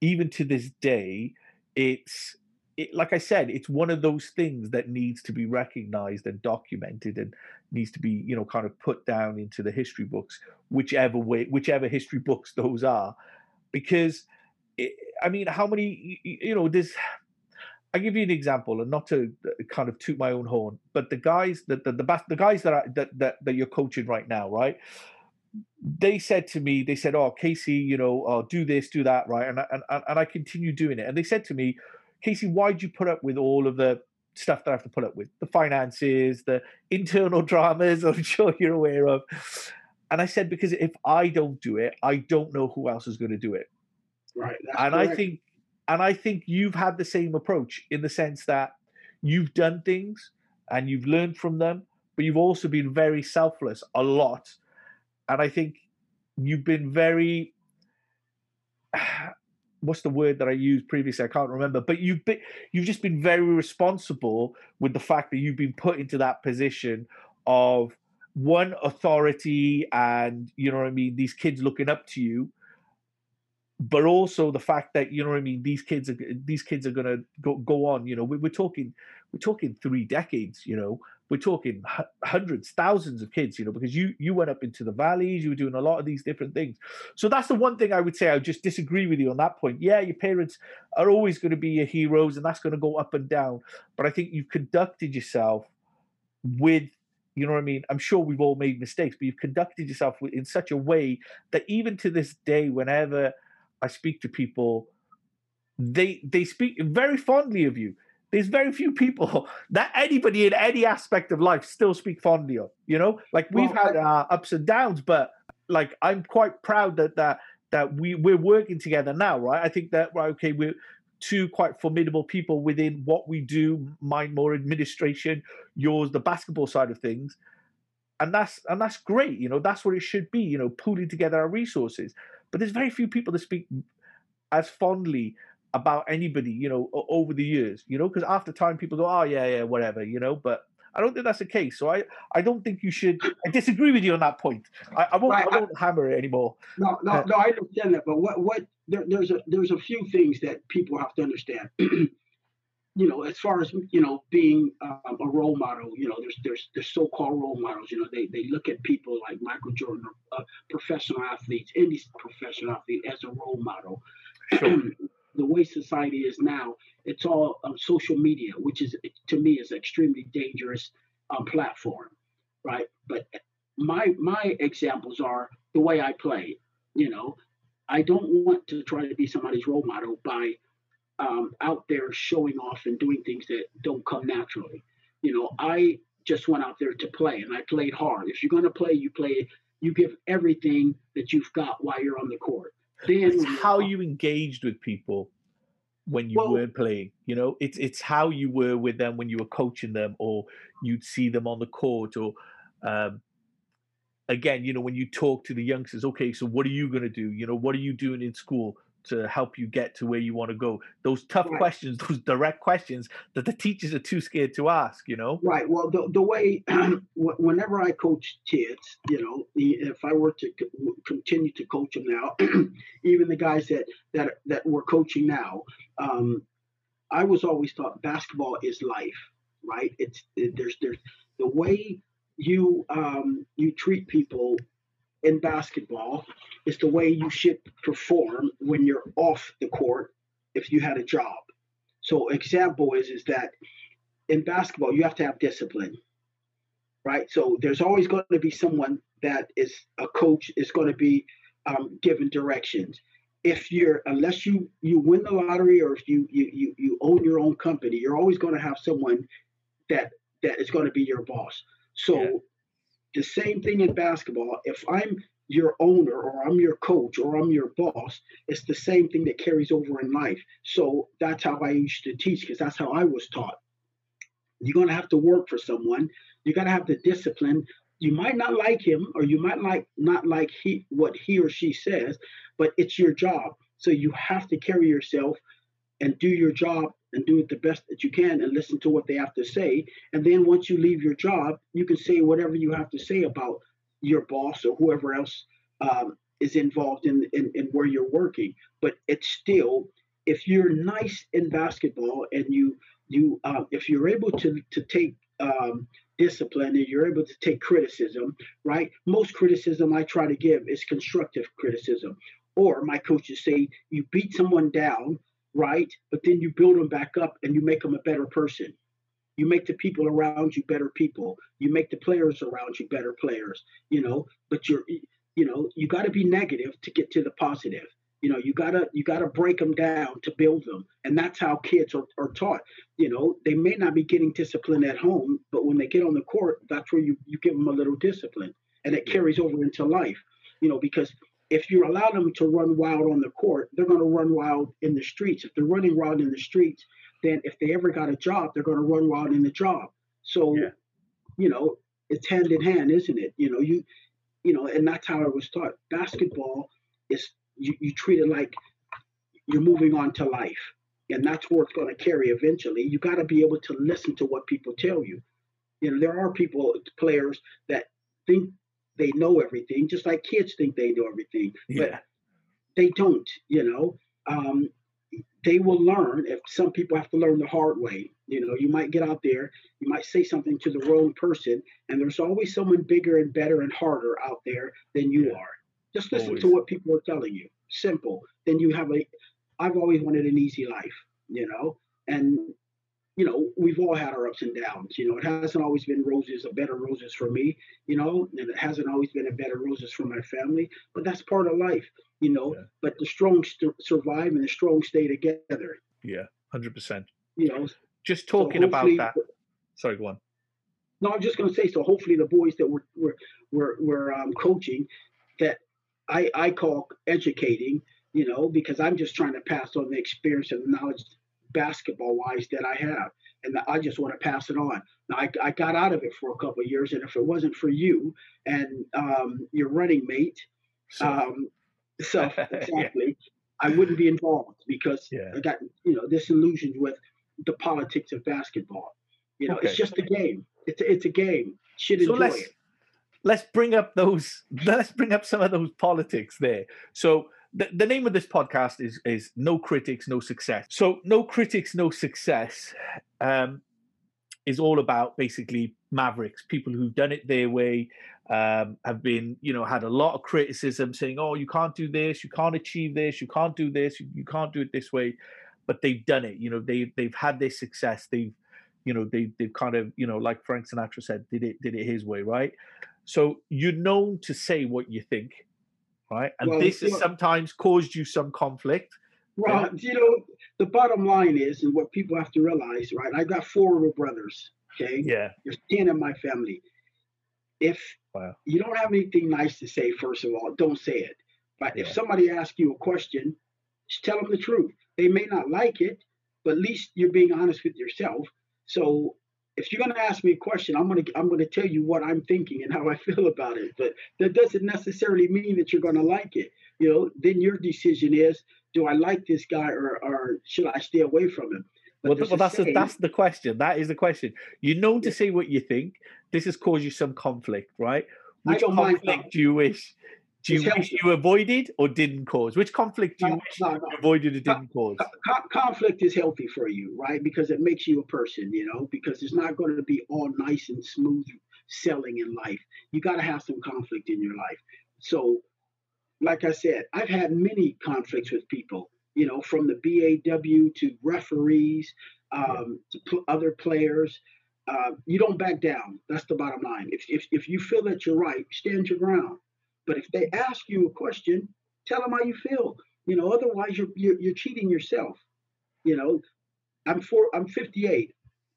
Speaker 2: even to this day it's it, like i said it's one of those things that needs to be recognized and documented and needs to be you know kind of put down into the history books whichever way whichever history books those are because i mean how many you know this. I give you an example, and not to uh, kind of toot my own horn, but the guys that the, the the guys that, I, that that that you're coaching right now, right? They said to me, they said, "Oh, Casey, you know, oh, do this, do that, right?" And I, and and I continue doing it. And they said to me, "Casey, why'd you put up with all of the stuff that I have to put up with, the finances, the internal dramas? I'm sure you're aware of." And I said, "Because if I don't do it, I don't know who else is going to do it."
Speaker 3: Right.
Speaker 2: And I think and I think you've had the same approach in the sense that you've done things and you've learned from them, but you've also been very selfless a lot. And I think you've been very what's the word that I used previously? I can't remember. But you've been you've just been very responsible with the fact that you've been put into that position of one authority and you know what I mean. These kids looking up to you, but also the fact that you know what I mean. These kids are these kids are gonna go go on. You know, we, we're talking we're talking three decades. You know, we're talking hundreds, thousands of kids, you know, because you you went up into the valleys, you were doing a lot of these different things. So that's the one thing I would say. I would just disagree with you on that point. Yeah, your parents are always going to be your heroes, and that's going to go up and down. But I think you've conducted yourself with, you know what I mean. I'm sure we've all made mistakes, but you've conducted yourself in such a way that even to this day, whenever I speak to people, they they speak very fondly of you there's very few people that anybody in any aspect of life still speak fondly of. You know, like we've well, had our ups and downs, but like I'm quite proud that that that we we're working together now, right? I think that right, okay, we're two quite formidable people within what we do. Mine more administration, yours the basketball side of things, and that's and that's great. You know, that's what it should be. You know, pooling together our resources. But there's very few people that speak as fondly about anybody, you know, over the years, you know, because after time people go, oh yeah, yeah, whatever, you know, but I don't think that's the case. So I, I don't think you should. I disagree with you on that point. I, I won't, right. I won't hammer it anymore.
Speaker 3: No, no, uh, no. I understand that, but what, what? There, there's a, there's a few things that people have to understand. you know, as far as you know, being um, a role model, you know, there's there's there's so-called role models. You know, they they look at people like Michael Jordan, uh, professional athletes, any professional athlete, as a role model. Sure. the way society is now, it's all um, social media, which is to me is an extremely dangerous um, platform, right? But my my examples are the way I play. You know, I don't want to try to be somebody's role model by um, out there showing off and doing things that don't come naturally. You know, I just went out there to play and I played hard. If you're going to play, you play. You give everything that you've got while you're on the court.
Speaker 2: Then it's how you engaged with people when you well, weren't playing. You know, it's it's how you were with them when you were coaching them, or you'd see them on the court, or um, again, you know, when you talk to the youngsters. Okay, so what are you going to do? You know, what are you doing in school? To help you get to where you want to go? Those tough right. questions, those direct questions that the teachers are too scared to ask, you know?
Speaker 3: Right. Well, the, the way, whenever I coach kids, you know, if I were to continue to coach them now, even the guys that, that, that we're coaching now, um, I was always taught basketball is life, right? It's, it, there's, there's the way you, um, you treat people in basketball is the way you should perform when you're off the court if you had a job. So example is is that in basketball you have to have discipline. Right? So there's always going to be someone that is a coach is going to be um, given directions. If you're unless you you win the lottery or if you you you, you own your own company, you're always going to have someone that that is going to be your boss. So yeah the same thing in basketball. If I'm your owner or I'm your coach or I'm your boss, it's the same thing that carries over in life. So that's how I used to teach because that's how I was taught. You're going to have to work for someone. You got to have the discipline. You might not like him or you might like not like he what he or she says, but it's your job. So you have to carry yourself and do your job and do it the best that you can and listen to what they have to say. And then once you leave your job, you can say whatever you have to say about your boss or whoever else um, is involved in, in, in where you're working. But it's still, if you're nice in basketball and you you uh, if you're able to to take um, discipline and you're able to take criticism, right? Most criticism I try to give is constructive criticism. Or my coaches say you beat someone down right? But then you build them back up and you make them a better person. You make the people around you better people. You make the players around you better players, you know, but you're, you know, you got to be negative to get to the positive. You know, you gotta you gotta break them down to build them, and that's how kids are, are taught. You know, they may not be getting discipline at home, but when they get on the court, that's where you you give them a little discipline, and it carries over into life. You know, because if you allow them to run wild on the court, they're going to run wild in the streets. If they're running wild in the streets, then if they ever got a job, they're going to run wild in the job. So, yeah. you know, it's hand in hand, isn't it? You know, you, you know, and that's how I was taught. Basketball is you, you treat it like you're moving on to life. And that's where it's going to carry eventually. You got to be able to listen to what people tell you. You know, there are people, players that think they know everything, just like kids think they know everything, but they don't. You know, um, they will learn. If some people have to learn the hard way, you know, you might get out there, you might say something to the wrong person, and there's always someone bigger and better and harder out there than you
Speaker 2: Yeah.
Speaker 3: are. Just listen to what people are telling you. Simple. Then you have a. I've always wanted an easy life, you know, and you know we've all had our ups and downs. You know, it hasn't always been roses, a better roses for me, you know, and it hasn't always been a of roses for my family. But that's part of life, you know.
Speaker 2: Yeah.
Speaker 3: But the strong st- survive and the strong stay together.
Speaker 2: Yeah. Hundred percent.
Speaker 3: You know,
Speaker 2: Just
Speaker 3: So
Speaker 2: talking about that. Sorry, go on.
Speaker 3: No, I'm just going to say. So hopefully, the boys that we're we're we're, we're um, coaching, that I I call educating, you know, because I'm just trying to pass on the experience and the knowledge, basketball wise, that I have, and I just want to pass it on. Now, I, I got out of it for a couple of years, and if it wasn't for you and um, your running mate,
Speaker 2: So,
Speaker 3: um, so
Speaker 2: Yeah.
Speaker 3: exactly, I wouldn't be involved because
Speaker 2: Yeah.
Speaker 3: I got you know disillusioned with the politics of basketball. You know,
Speaker 2: Okay.
Speaker 3: it's just a game. It's a, it's a game. Should
Speaker 2: so
Speaker 3: enjoy
Speaker 2: let's
Speaker 3: it.
Speaker 2: let's bring up those let's bring up some of those politics there so the, the name of this podcast is is no critics no success. So no critics no success um is all about basically mavericks people who've done it their way um have been you know had a lot of criticism saying oh you can't do this you can't achieve this you can't do this you, you can't do it this way but they've done it you know they they've had their success they've you know they they've kind of you know like frank sinatra said did it did it his way right? So you're known to say what you think right and
Speaker 3: Well,
Speaker 2: this has
Speaker 3: look-
Speaker 2: sometimes caused you some conflict
Speaker 3: Well, you know, the bottom line is, and what people have to realize, right? I got four little brothers. Okay,
Speaker 2: yeah
Speaker 3: there's ten in my family. If
Speaker 2: Wow.
Speaker 3: you don't have anything nice to say, first of all, don't say it. But if somebody asks you a question, just tell them the truth. They may not like it, but at least you're being honest with yourself. So if you're going to ask me a question, I'm going to I'm going to tell you what I'm thinking and how I feel about it. But that doesn't necessarily mean that you're going to like it. You know, then your decision is, do I like this guy or or should I stay away from him? But
Speaker 2: well, well that's the, that's the question that is the question you're known to
Speaker 3: Yeah.
Speaker 2: say what you think this has caused you some conflict right which
Speaker 3: don't mind
Speaker 2: conflict do you wish do you wish you avoided or didn't cause which conflict do you
Speaker 3: No,
Speaker 2: wish
Speaker 3: no,
Speaker 2: you avoided or didn't cause
Speaker 3: conflict is healthy for you, right? Because it makes you a person, you know, because it's not going to be all nice and smooth selling in life. You got to have some conflict in your life. So, like I said, I've had many conflicts with people, you know, from the BAW to referees, um, to other players. Uh, you don't back down. That's the bottom line. If, if, if you feel that you're right, stand your ground. But if they ask you a question, tell them how you feel. You know, otherwise you're, you're, you're cheating yourself. You know, I'm four, I'm 58,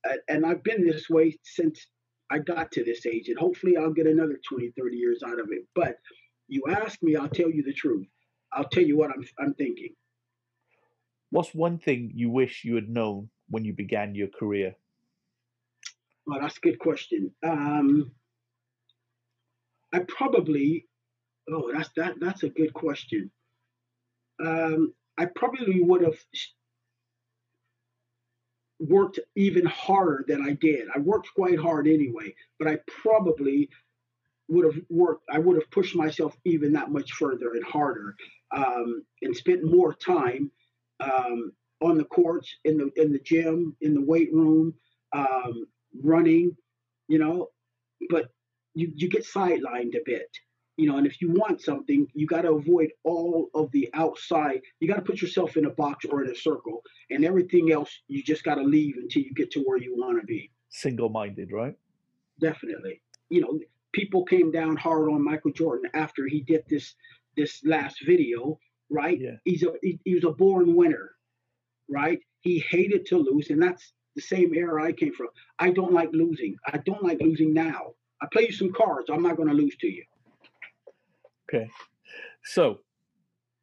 Speaker 3: uh, and I've been this way since I got to this age, and hopefully I'll get another 20, 30 years out of it. But you ask me, I'll tell you the truth. I'll tell you what I'm, I'm thinking.
Speaker 2: what's one thing you wish you had known when you began your career
Speaker 3: Well, that's a good question. Um, I probably, oh, that's that. That's a good question. Um, I probably would have worked even harder than I did. I worked quite hard anyway, but I probably would have worked. I would have pushed myself even that much further and harder, um, and spent more time um, on the courts, in the in the gym, in the weight room, um, running. You know, but you you get sidelined a bit. You know, and if you want something, you got to avoid all of the outside. You got to put yourself in a box or in a circle, and everything else you just got to leave until you get to where you want to be.
Speaker 2: single-minded right
Speaker 3: Definitely. You know, people came down hard on Michael Jordan after he did this this last video, right?
Speaker 2: Yeah.
Speaker 3: He's a he, he was a born winner, right? He hated to lose, and that's the same era I came from. I don't like losing. I don't like losing now. I play you some cards. I'm not going to lose to you.
Speaker 2: Okay. So,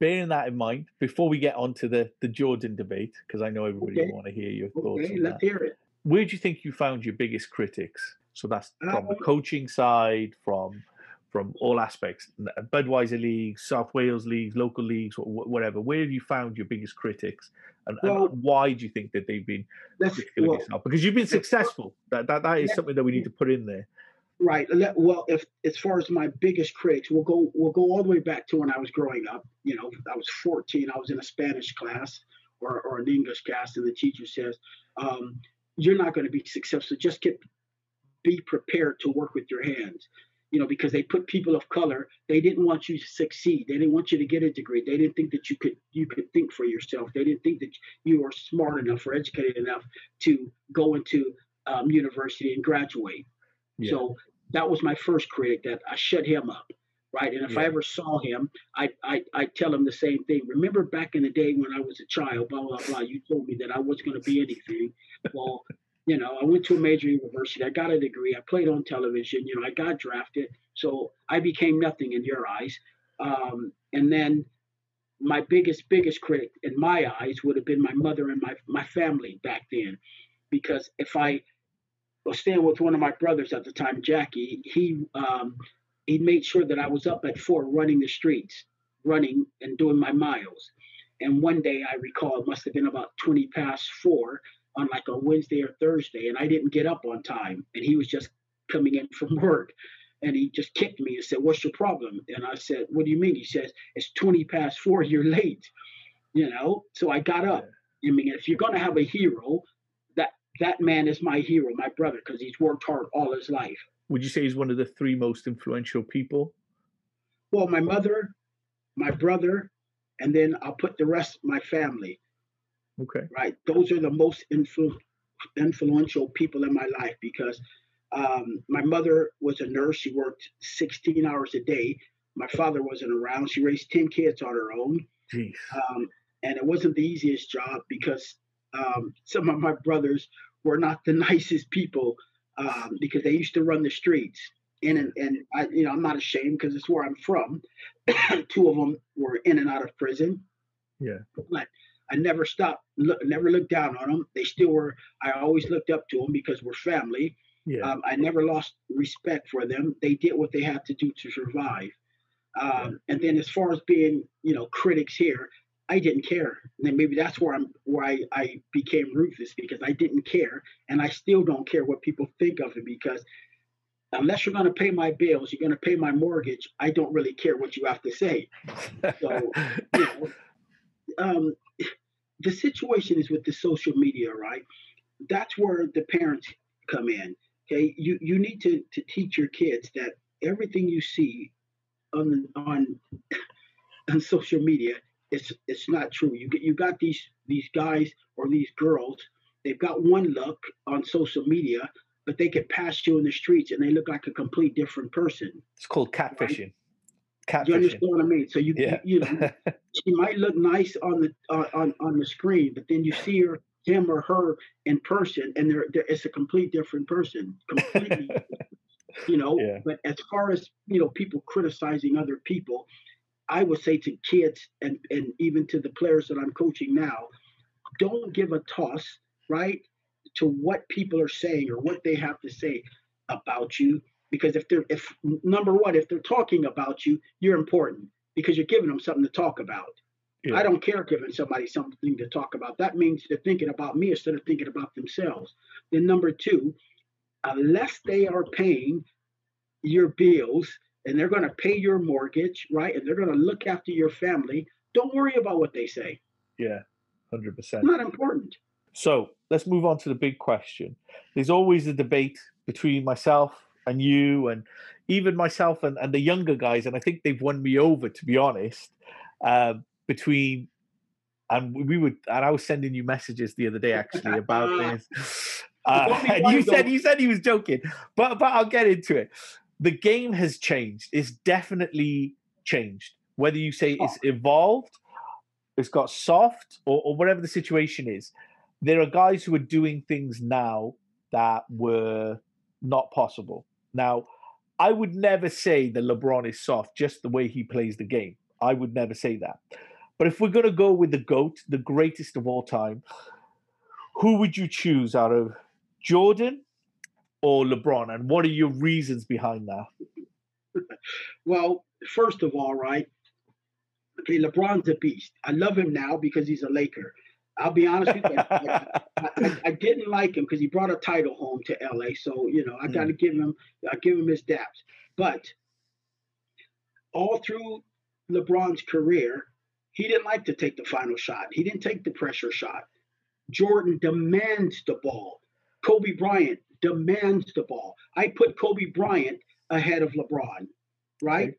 Speaker 2: bearing that in mind, before we get on to the, the Jordan debate, because I know everybody
Speaker 3: Okay.
Speaker 2: will want to hear your thoughts
Speaker 3: Okay, let's
Speaker 2: that.
Speaker 3: hear it.
Speaker 2: Where do you think you found your biggest critics? So that's uh, from the coaching side, from from all aspects, n- uh, Budweiser leagues, South Wales leagues, local leagues, whatever. Where have you found your biggest critics, and, and why do you think that they've been of
Speaker 3: well.
Speaker 2: Because you've been successful. That that, that is something that we need to put in there.
Speaker 3: Right. Well, if as far as my biggest critics, we'll go we'll go all the way back to when I was growing up. You know, I was 14. I was in a Spanish class or, or an English class, and the teacher says, um, "You're not going to be successful. Just get be prepared to work with your hands." You know, because they put people of color. They didn't want you to succeed. They didn't want you to get a degree. They didn't think that you could you could think for yourself. They didn't think that you were smart enough or educated enough to go into um, university and graduate.
Speaker 2: Yeah.
Speaker 3: So that was my first critic that I shut him up, right? And if I ever saw him, I I I tell him the same thing. Remember back in the day when I was a child, blah blah blah. You told me that I wasn't going to be anything. Well, you know, I went to a major university. I got a degree. I played on television. You know, I got drafted. So I became nothing in your eyes. Um, and then my biggest biggest critic in my eyes would have been my mother and my my family back then, because if I was staying with one of my brothers at the time, Jackie. He um, he made sure that I was up at four running the streets, running and doing my miles. And one day I recall it must have been about 20 past four on like a Wednesday or Thursday, and I didn't get up on time. And he was just coming in from work. And he just kicked me and said, What's your problem? And I said, What do you mean? He says, It's 20 past four, you're late. You know? So I got up. I mean, if you're gonna have a hero, that man is my hero, my brother, because he's worked hard all his life.
Speaker 2: Would you say he's one of the three most influential people?
Speaker 3: Well, my mother, my brother, and then I'll put the rest my family.
Speaker 2: Okay.
Speaker 3: Right, those are the most influ- influential people in my life because um, my mother was a nurse. She worked 16 hours a day. My father wasn't around. She raised 10 kids on her own. Um, and it wasn't the easiest job because um, some of my brothers were not the nicest people um, because they used to run the streets. And and, and I, you know, I'm not ashamed because it's where I'm from. Two of them were in and out of prison.
Speaker 2: Yeah.
Speaker 3: But I never stopped, look, never looked down on them. They still were. I always looked up to them because we're family.
Speaker 2: Yeah.
Speaker 3: Um, I never lost respect for them. They did what they had to do to survive. Um, and then as far as being, you know, critics here, I didn't care. And then maybe that's where I'm I, I became ruthless because I didn't care and I still don't care what people think of it because unless you're gonna pay my bills, you're gonna pay my mortgage, I don't really care what you have to say. So you know, um, the situation is with the social media, right? That's where the parents come in. Okay, you you need to to teach your kids that everything you see on on on social media it's it's not true. You get you got these these guys or these girls. They've got one look on social media, but they can pass you in the streets and they look like a complete different person.
Speaker 2: it's called catfishing.
Speaker 3: You
Speaker 2: Catfishing.
Speaker 3: understand what I mean? So you
Speaker 2: Yeah.
Speaker 3: you, you know she might look nice on the uh, on on the screen, but then you see her him or her in person, and they're, they're it's a complete different person, completely. you know.
Speaker 2: Yeah.
Speaker 3: But as far as you know, people criticizing other people, I would say to kids and and even to the players that I'm coaching now, don't give a toss, right, to what people are saying or what they have to say about you. Because if they're if number one, if they're talking about you, you're important because you're giving them something to talk about.
Speaker 2: Yeah.
Speaker 3: I don't care giving somebody something to talk about. That means they're thinking about me instead of thinking about themselves. Then number two, unless they are paying your bills and they're going to pay your mortgage, right? And they're going to look after your family, don't worry about what they say.
Speaker 2: Yeah. Hundred percent.
Speaker 3: It's not important.
Speaker 2: So let's move on to the big question. There's always a debate between myself and you, and even myself and, and the younger guys, and I think they've won me over, to be honest. Um, between and we- we would, and I was sending you messages the other day actually about this. Uh, and you said you said he was joking, but but I'll get into it. The game has changed. It's definitely changed. Whether you say it's oh. evolved, it's got soft, or, or whatever the situation is, there are guys who are doing things now that were not possible. Now, I would never say that LeBron is soft just the way he plays the game. I would never say that. But if we're going to go with the GOAT, the greatest of all time, who would you choose out of Jordan or LeBron? And what are your reasons behind that?
Speaker 3: Well, first of all, right? Okay, LeBron's a beast. I love him now because he's a Laker. I'll be honest with you. I, I, I didn't like him because he brought a title home to LA. So you know, I got to mm. give him, I give him his daps. But all through LeBron's career, he didn't like to take the final shot. He didn't take the pressure shot. Jordan demands the ball. Kobe Bryant demands the ball. I put Kobe Bryant ahead of LeBron, right?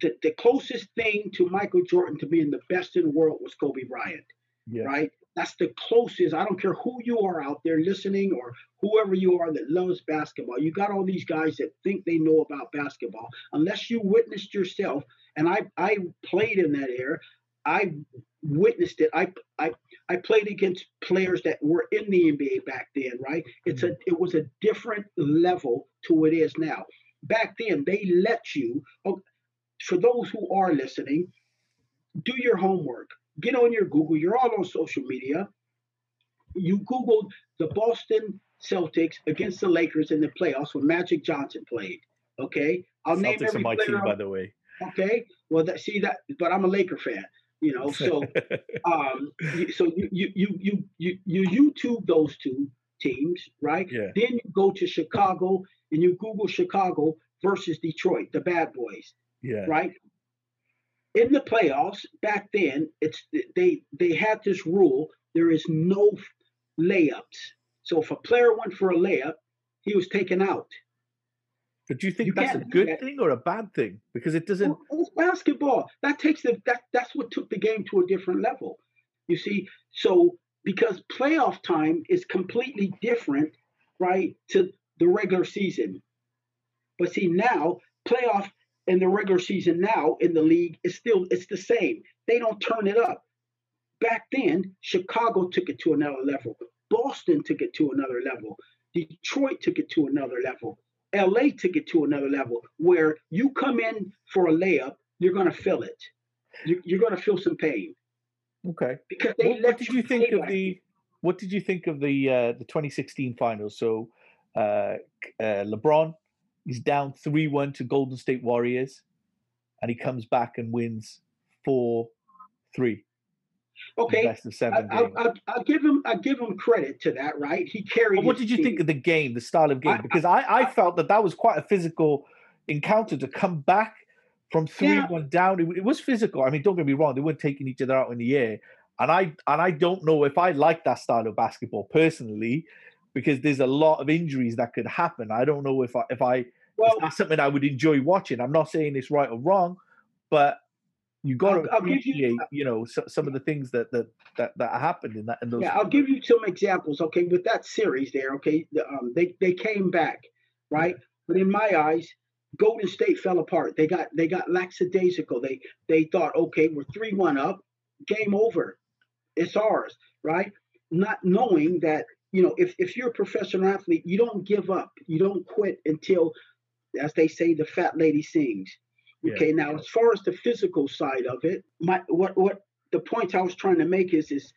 Speaker 3: The, the closest thing to Michael Jordan to being the best in the world was Kobe Bryant,
Speaker 2: Yeah.
Speaker 3: right? That's the closest. I don't care who you are out there listening or whoever you are that loves basketball. You got all these guys that think they know about basketball. Unless you witnessed yourself, and I I played in that era. I witnessed it. I I I played against players that were in the NBA back then, right? It's a it was a different level to what it is now. Back then, they let you. Oh, for those who are listening, do your homework. Get on your Google. You're all on social media. You Googled the Boston Celtics against the Lakers in the playoffs when Magic Johnson played. Okay, I'll name
Speaker 2: Celtics are
Speaker 3: every
Speaker 2: my
Speaker 3: player.
Speaker 2: team, by the way.
Speaker 3: Okay, well, that, see that, but I'm a Laker fan. You know, so um, so you you you you you you YouTube those two teams, right?
Speaker 2: Yeah.
Speaker 3: Then you go to Chicago and you Google Chicago versus Detroit, the Bad Boys,
Speaker 2: yeah.
Speaker 3: right? In the playoffs back then, it's they they had this rule: there is no layups. So if a player went for a layup, he was taken out.
Speaker 2: But do you think
Speaker 3: You
Speaker 2: that's a good
Speaker 3: that.
Speaker 2: thing or a bad thing? Because it doesn't.
Speaker 3: Well, it's basketball. That takes the that that's what took the game to a different level. You see, so because playoff time is completely different, right, to the regular season. But see now, playoff and the regular season now in the league is still it's the same. They don't turn it up. Back then, Chicago took it to another level. Boston took it to another level. Detroit took it to another level. LA took it to another level where you come in for a layup, you're going to feel it. You, you're going to feel some pain
Speaker 2: Okay.
Speaker 3: because they
Speaker 2: What, what did you think of the? What did you think of the uh, the 2016 finals? So, uh, uh, LeBron, is down three one to Golden State Warriors, and he comes back and wins four three.
Speaker 3: Okay,
Speaker 2: best of
Speaker 3: I,
Speaker 2: seven
Speaker 3: I,
Speaker 2: game.
Speaker 3: I, I'll give him. I give him credit to that. Right, he carried.
Speaker 2: But what did you think of the game, the style of game?
Speaker 3: I-
Speaker 2: Because I, I felt that that was quite a physical encounter to come back from three
Speaker 3: Yeah.
Speaker 2: one down. It, it was physical. I mean, don't get me wrong; they weren't taking each other out in the air, and I and I don't know if I like that style of basketball personally, because there's a lot of injuries that could happen. I don't know if I if I
Speaker 3: Well,
Speaker 2: that's something I would enjoy watching. I'm not saying it's right or wrong, but you got to
Speaker 3: I'll- I'll give you-
Speaker 2: appreciate, you, know, so, some of the things that that that, that happened in that in those.
Speaker 3: Yeah, I'll give you some examples. Okay, with that series there, okay, the, um, they they came back, right? But in my eyes, Golden State fell apart. They got they got lackadaisical. They they thought, okay, we're three one up, game over, it's ours, right? Not knowing that you know if if you're a professional athlete, you don't give up, you don't quit until, as they say, the fat lady sings.
Speaker 2: Yeah.
Speaker 3: Okay, now as far as the physical side of it, my what what the point I was trying to make is is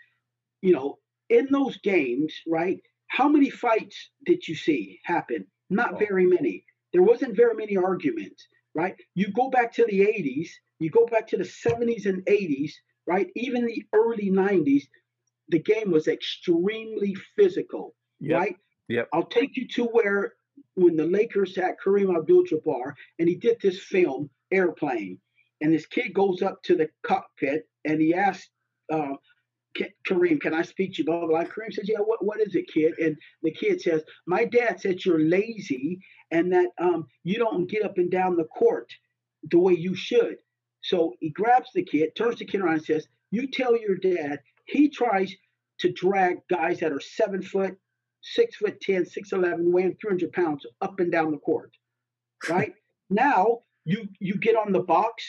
Speaker 3: you know, in those games, right? How many fights did you see happen? Not
Speaker 2: Oh.
Speaker 3: very many. There wasn't very many arguments, right? You go back to the 80s, you go back to the 70s and 80s, right? Even the early 90s, the game was extremely physical,
Speaker 2: Yep,
Speaker 3: right?
Speaker 2: yep.
Speaker 3: I'll take you to where when the Lakers had Kareem Abdul-Jabbar and he did this film, Airplane, and this kid goes up to the cockpit and he asks uh, Kareem, "Can I speak to you?" Blah blah. blah. Kareem says, "Yeah, what what is it, kid?" And the kid says, "My dad said you're lazy and that um, you don't get up and down the court the way you should." So he grabs the kid, turns the kid around, and says, "You tell your dad he tries to drag guys that are seven foot, six foot ten, six eleven, weighing three hundred pounds up and down the court, right? now you you get on the box,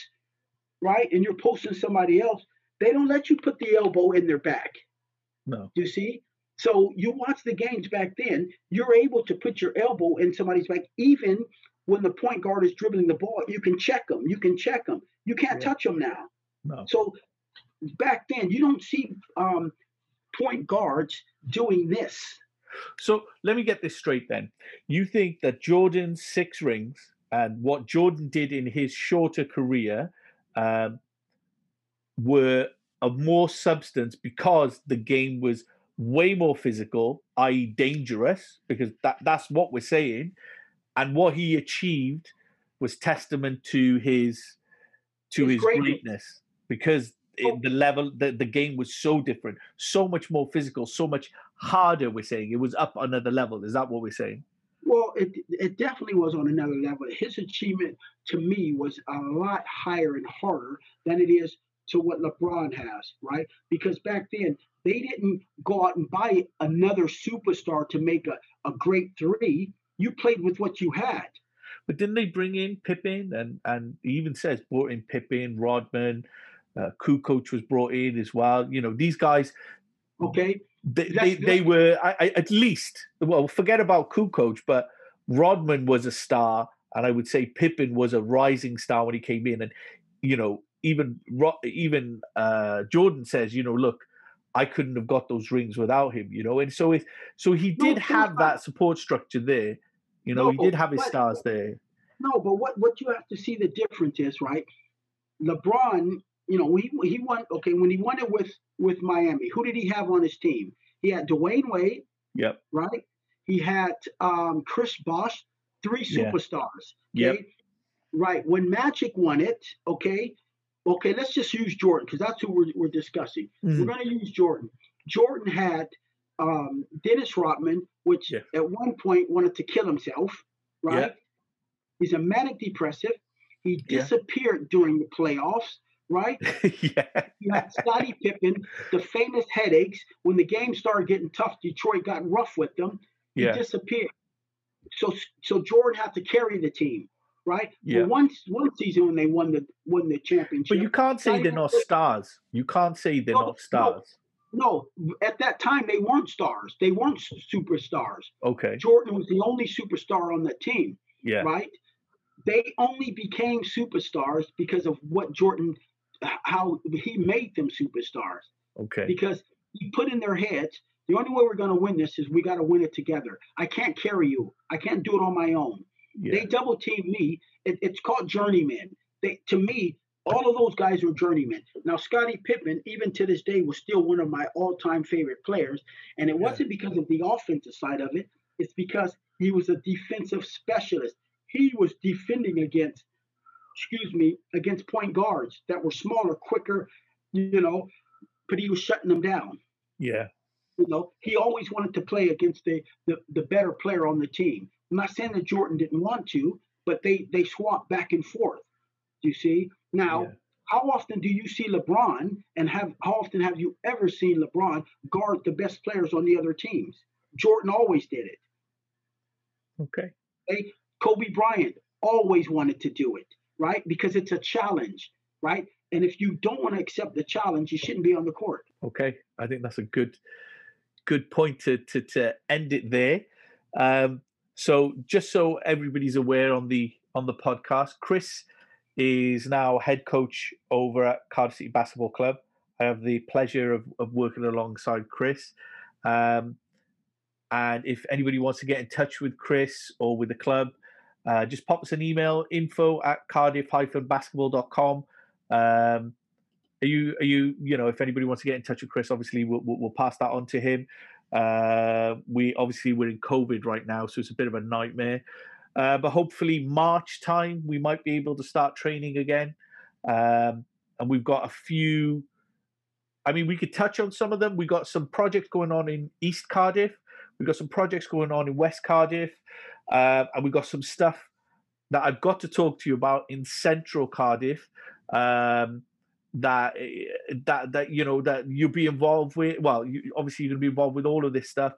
Speaker 3: right, and you're posting somebody else. They don't let you put the elbow in their back.
Speaker 2: No.
Speaker 3: You see? So you watch the games back then, you're able to put your elbow in somebody's back, even when the point guard is dribbling the ball. You can check them. You can check them. You can't
Speaker 2: Yeah.
Speaker 3: touch them now.
Speaker 2: No.
Speaker 3: So back then, you don't see um, point guards doing this.
Speaker 2: So let me get this straight then. You think that Jordan's six rings and what Jordan did in his shorter career um, were of more substance because the game was way more physical, i.e., dangerous, because that, that's what we're saying. And what he achieved was testament to his to
Speaker 3: His
Speaker 2: his
Speaker 3: greatness.
Speaker 2: greatness because
Speaker 3: Oh.
Speaker 2: it, the level the, the game was so different, so much more physical, so much harder. We're saying it was up another level. Is that what we're saying?
Speaker 3: Well, it it definitely was on another level. His achievement to me was a lot higher and harder than it is to what LeBron has, right? Because back then they didn't go out and buy another superstar to make a, a great three. You played with what you had.
Speaker 2: But didn't they bring in Pippen? and and he even says brought in Pippen, Rodman, uh, Kukoc was brought in as well. You know these guys
Speaker 3: Okay.
Speaker 2: They they, they were I, I, at least well forget about Kukoc, but Rodman was a star, and I would say Pippen was a rising star when he came in, and you know even even uh, Jordan says you know look. I couldn't have got those rings without him, you know, and so it, so he did
Speaker 3: think
Speaker 2: have that support structure there, you know. he did have his
Speaker 3: but-
Speaker 2: stars there.
Speaker 3: No, but what what you have to see the difference is right. LeBron, you know, he he won. Okay, when he won it with with Miami, who did he have on his team? He had Dwyane Wade,
Speaker 2: Yep.
Speaker 3: right? He had um, Chris Bosh, three
Speaker 2: Yeah.
Speaker 3: superstars.
Speaker 2: Yep.
Speaker 3: Right. When Magic won it, okay, okay, let's just use Jordan because that's who we're, we're discussing.
Speaker 2: Mhm.
Speaker 3: We're going to use Jordan. Jordan had um, Dennis Rodman, which
Speaker 2: Yeah.
Speaker 3: at one point wanted to kill himself, right? He's a manic depressive. He
Speaker 2: Yeah.
Speaker 3: disappeared during the playoffs, right?
Speaker 2: yeah.
Speaker 3: You had Scottie Pippen, the famous headaches. When the game started getting tough, Detroit got rough with them. He
Speaker 2: Yeah.
Speaker 3: disappeared. So so Jordan had to carry the team, right?
Speaker 2: Yeah.
Speaker 3: For one one season when they won the won the championship.
Speaker 2: But you can't say they're not stars. You can't say they're
Speaker 3: No,
Speaker 2: not stars.
Speaker 3: no, at that time they weren't stars. They weren't superstars.
Speaker 2: Okay.
Speaker 3: Jordan was the only superstar on the team,
Speaker 2: Yeah.
Speaker 3: right? They only became superstars because of what Jordan, how he made them superstars.
Speaker 2: Okay.
Speaker 3: Because he put in their heads, the only way we're going to win this is we got to win it together. I can't carry you. I can't do it on my own.
Speaker 2: Yeah.
Speaker 3: They double team me. It, it's called journeyman. They, to me, all of those guys were journeymen. Now, Scottie Pippen, even to this day, was still one of my all-time favorite players, and it wasn't because of the offensive side of it. It's because he was a defensive specialist. He was defending against, excuse me, against point guards that were smaller, quicker, you know, but he was shutting them down.
Speaker 2: Yeah.
Speaker 3: You know, he always wanted to play against the, the, the better player on the team. I'm not saying that Jordan didn't want to, but they they swapped back and forth. You see? Now,
Speaker 2: Yeah.
Speaker 3: how often do you see LeBron and have how often have you ever seen LeBron guard the best players on the other teams? Jordan always did it.
Speaker 2: Okay.
Speaker 3: Kobe Bryant always wanted to do it, right? Because it's a challenge, right? And if you don't want to accept the challenge, you shouldn't be on the court.
Speaker 2: Okay. I think that's a good good point to to, to end it there. Um, so just so everybody's aware on the on the podcast, Chris is now head coach over at Cardiff City Basketball Club. I have the pleasure of, of working alongside Chris. Um, and if anybody wants to get in touch with Chris or with the club, uh, just pop us an email info at cardiff-basketball.com. Um, are you, are you, you know, if anybody wants to get in touch with Chris, obviously we'll, we'll, we'll pass that on to him. Uh, we obviously we're in COVID right now, so it's a bit of a nightmare. Uh, but hopefully March time we might be able to start training again. Um, and we've got a few. I mean, we could touch on some of them. We got some projects going on in East Cardiff. We've got some projects going on in West Cardiff, uh, and we've got some stuff that I've got to talk to you about in Central Cardiff. Um, that that that you know that you'll be involved with. Well, you, obviously you're going to be involved with all of this stuff.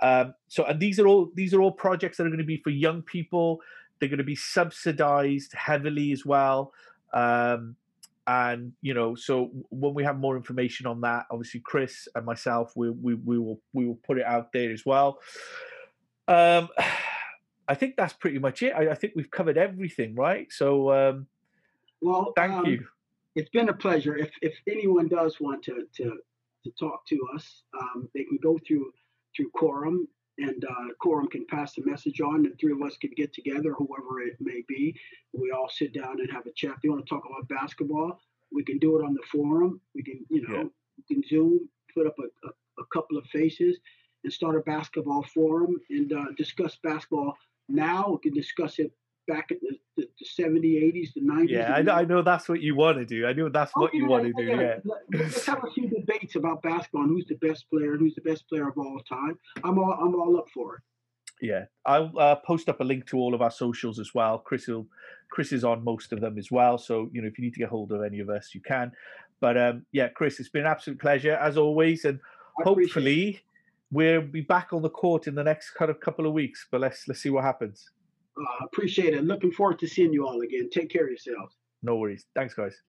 Speaker 2: Um, so, and these are all these are all projects that are going to be for young people. They're going to be subsidized heavily as well. Um, and you know, so when we have more information on that, obviously Chris and myself, we we, we will we will put it out there as well. Um, I think that's pretty much it. I, I think we've covered everything, right? So, um,
Speaker 3: Well,
Speaker 2: thank
Speaker 3: um,
Speaker 2: you.
Speaker 3: It's been a pleasure. If if anyone does want to to to talk to us, um, they can go through through Quorum and uh, Quorum can pass the message on. The three of us can get together, whoever it may be. We all sit down and have a chat. If they want to talk about basketball, we can do it on the forum. We can, you know,
Speaker 2: Yeah.
Speaker 3: we can Zoom, put up a, a, a couple of faces, and start a basketball forum and uh, discuss basketball now. We can discuss it back in the, the, the 70s, 80s, the 90s.
Speaker 2: Yeah, I, know- I know that's what you want to do. I know that's
Speaker 3: Oh,
Speaker 2: what you want to do.
Speaker 3: yeah.
Speaker 2: Yeah.
Speaker 3: Let- Let's have a few debates about basketball and who's the best player and who's the best player of all time. I'm all I'm all up for it.
Speaker 2: Yeah, I'll uh, post up a link to all of our socials as well. Chris will, Chris is on most of them as well. So you know, if you need to get hold of any of us, you can. But um, yeah, Chris, it's been an absolute pleasure as always, and
Speaker 3: it.
Speaker 2: We'll be back on the court in the next kind of couple of weeks. But let's let's see what happens.
Speaker 3: Uh, appreciate it. Looking forward to seeing you all again. Take care of yourselves.
Speaker 2: No worries. Thanks, guys.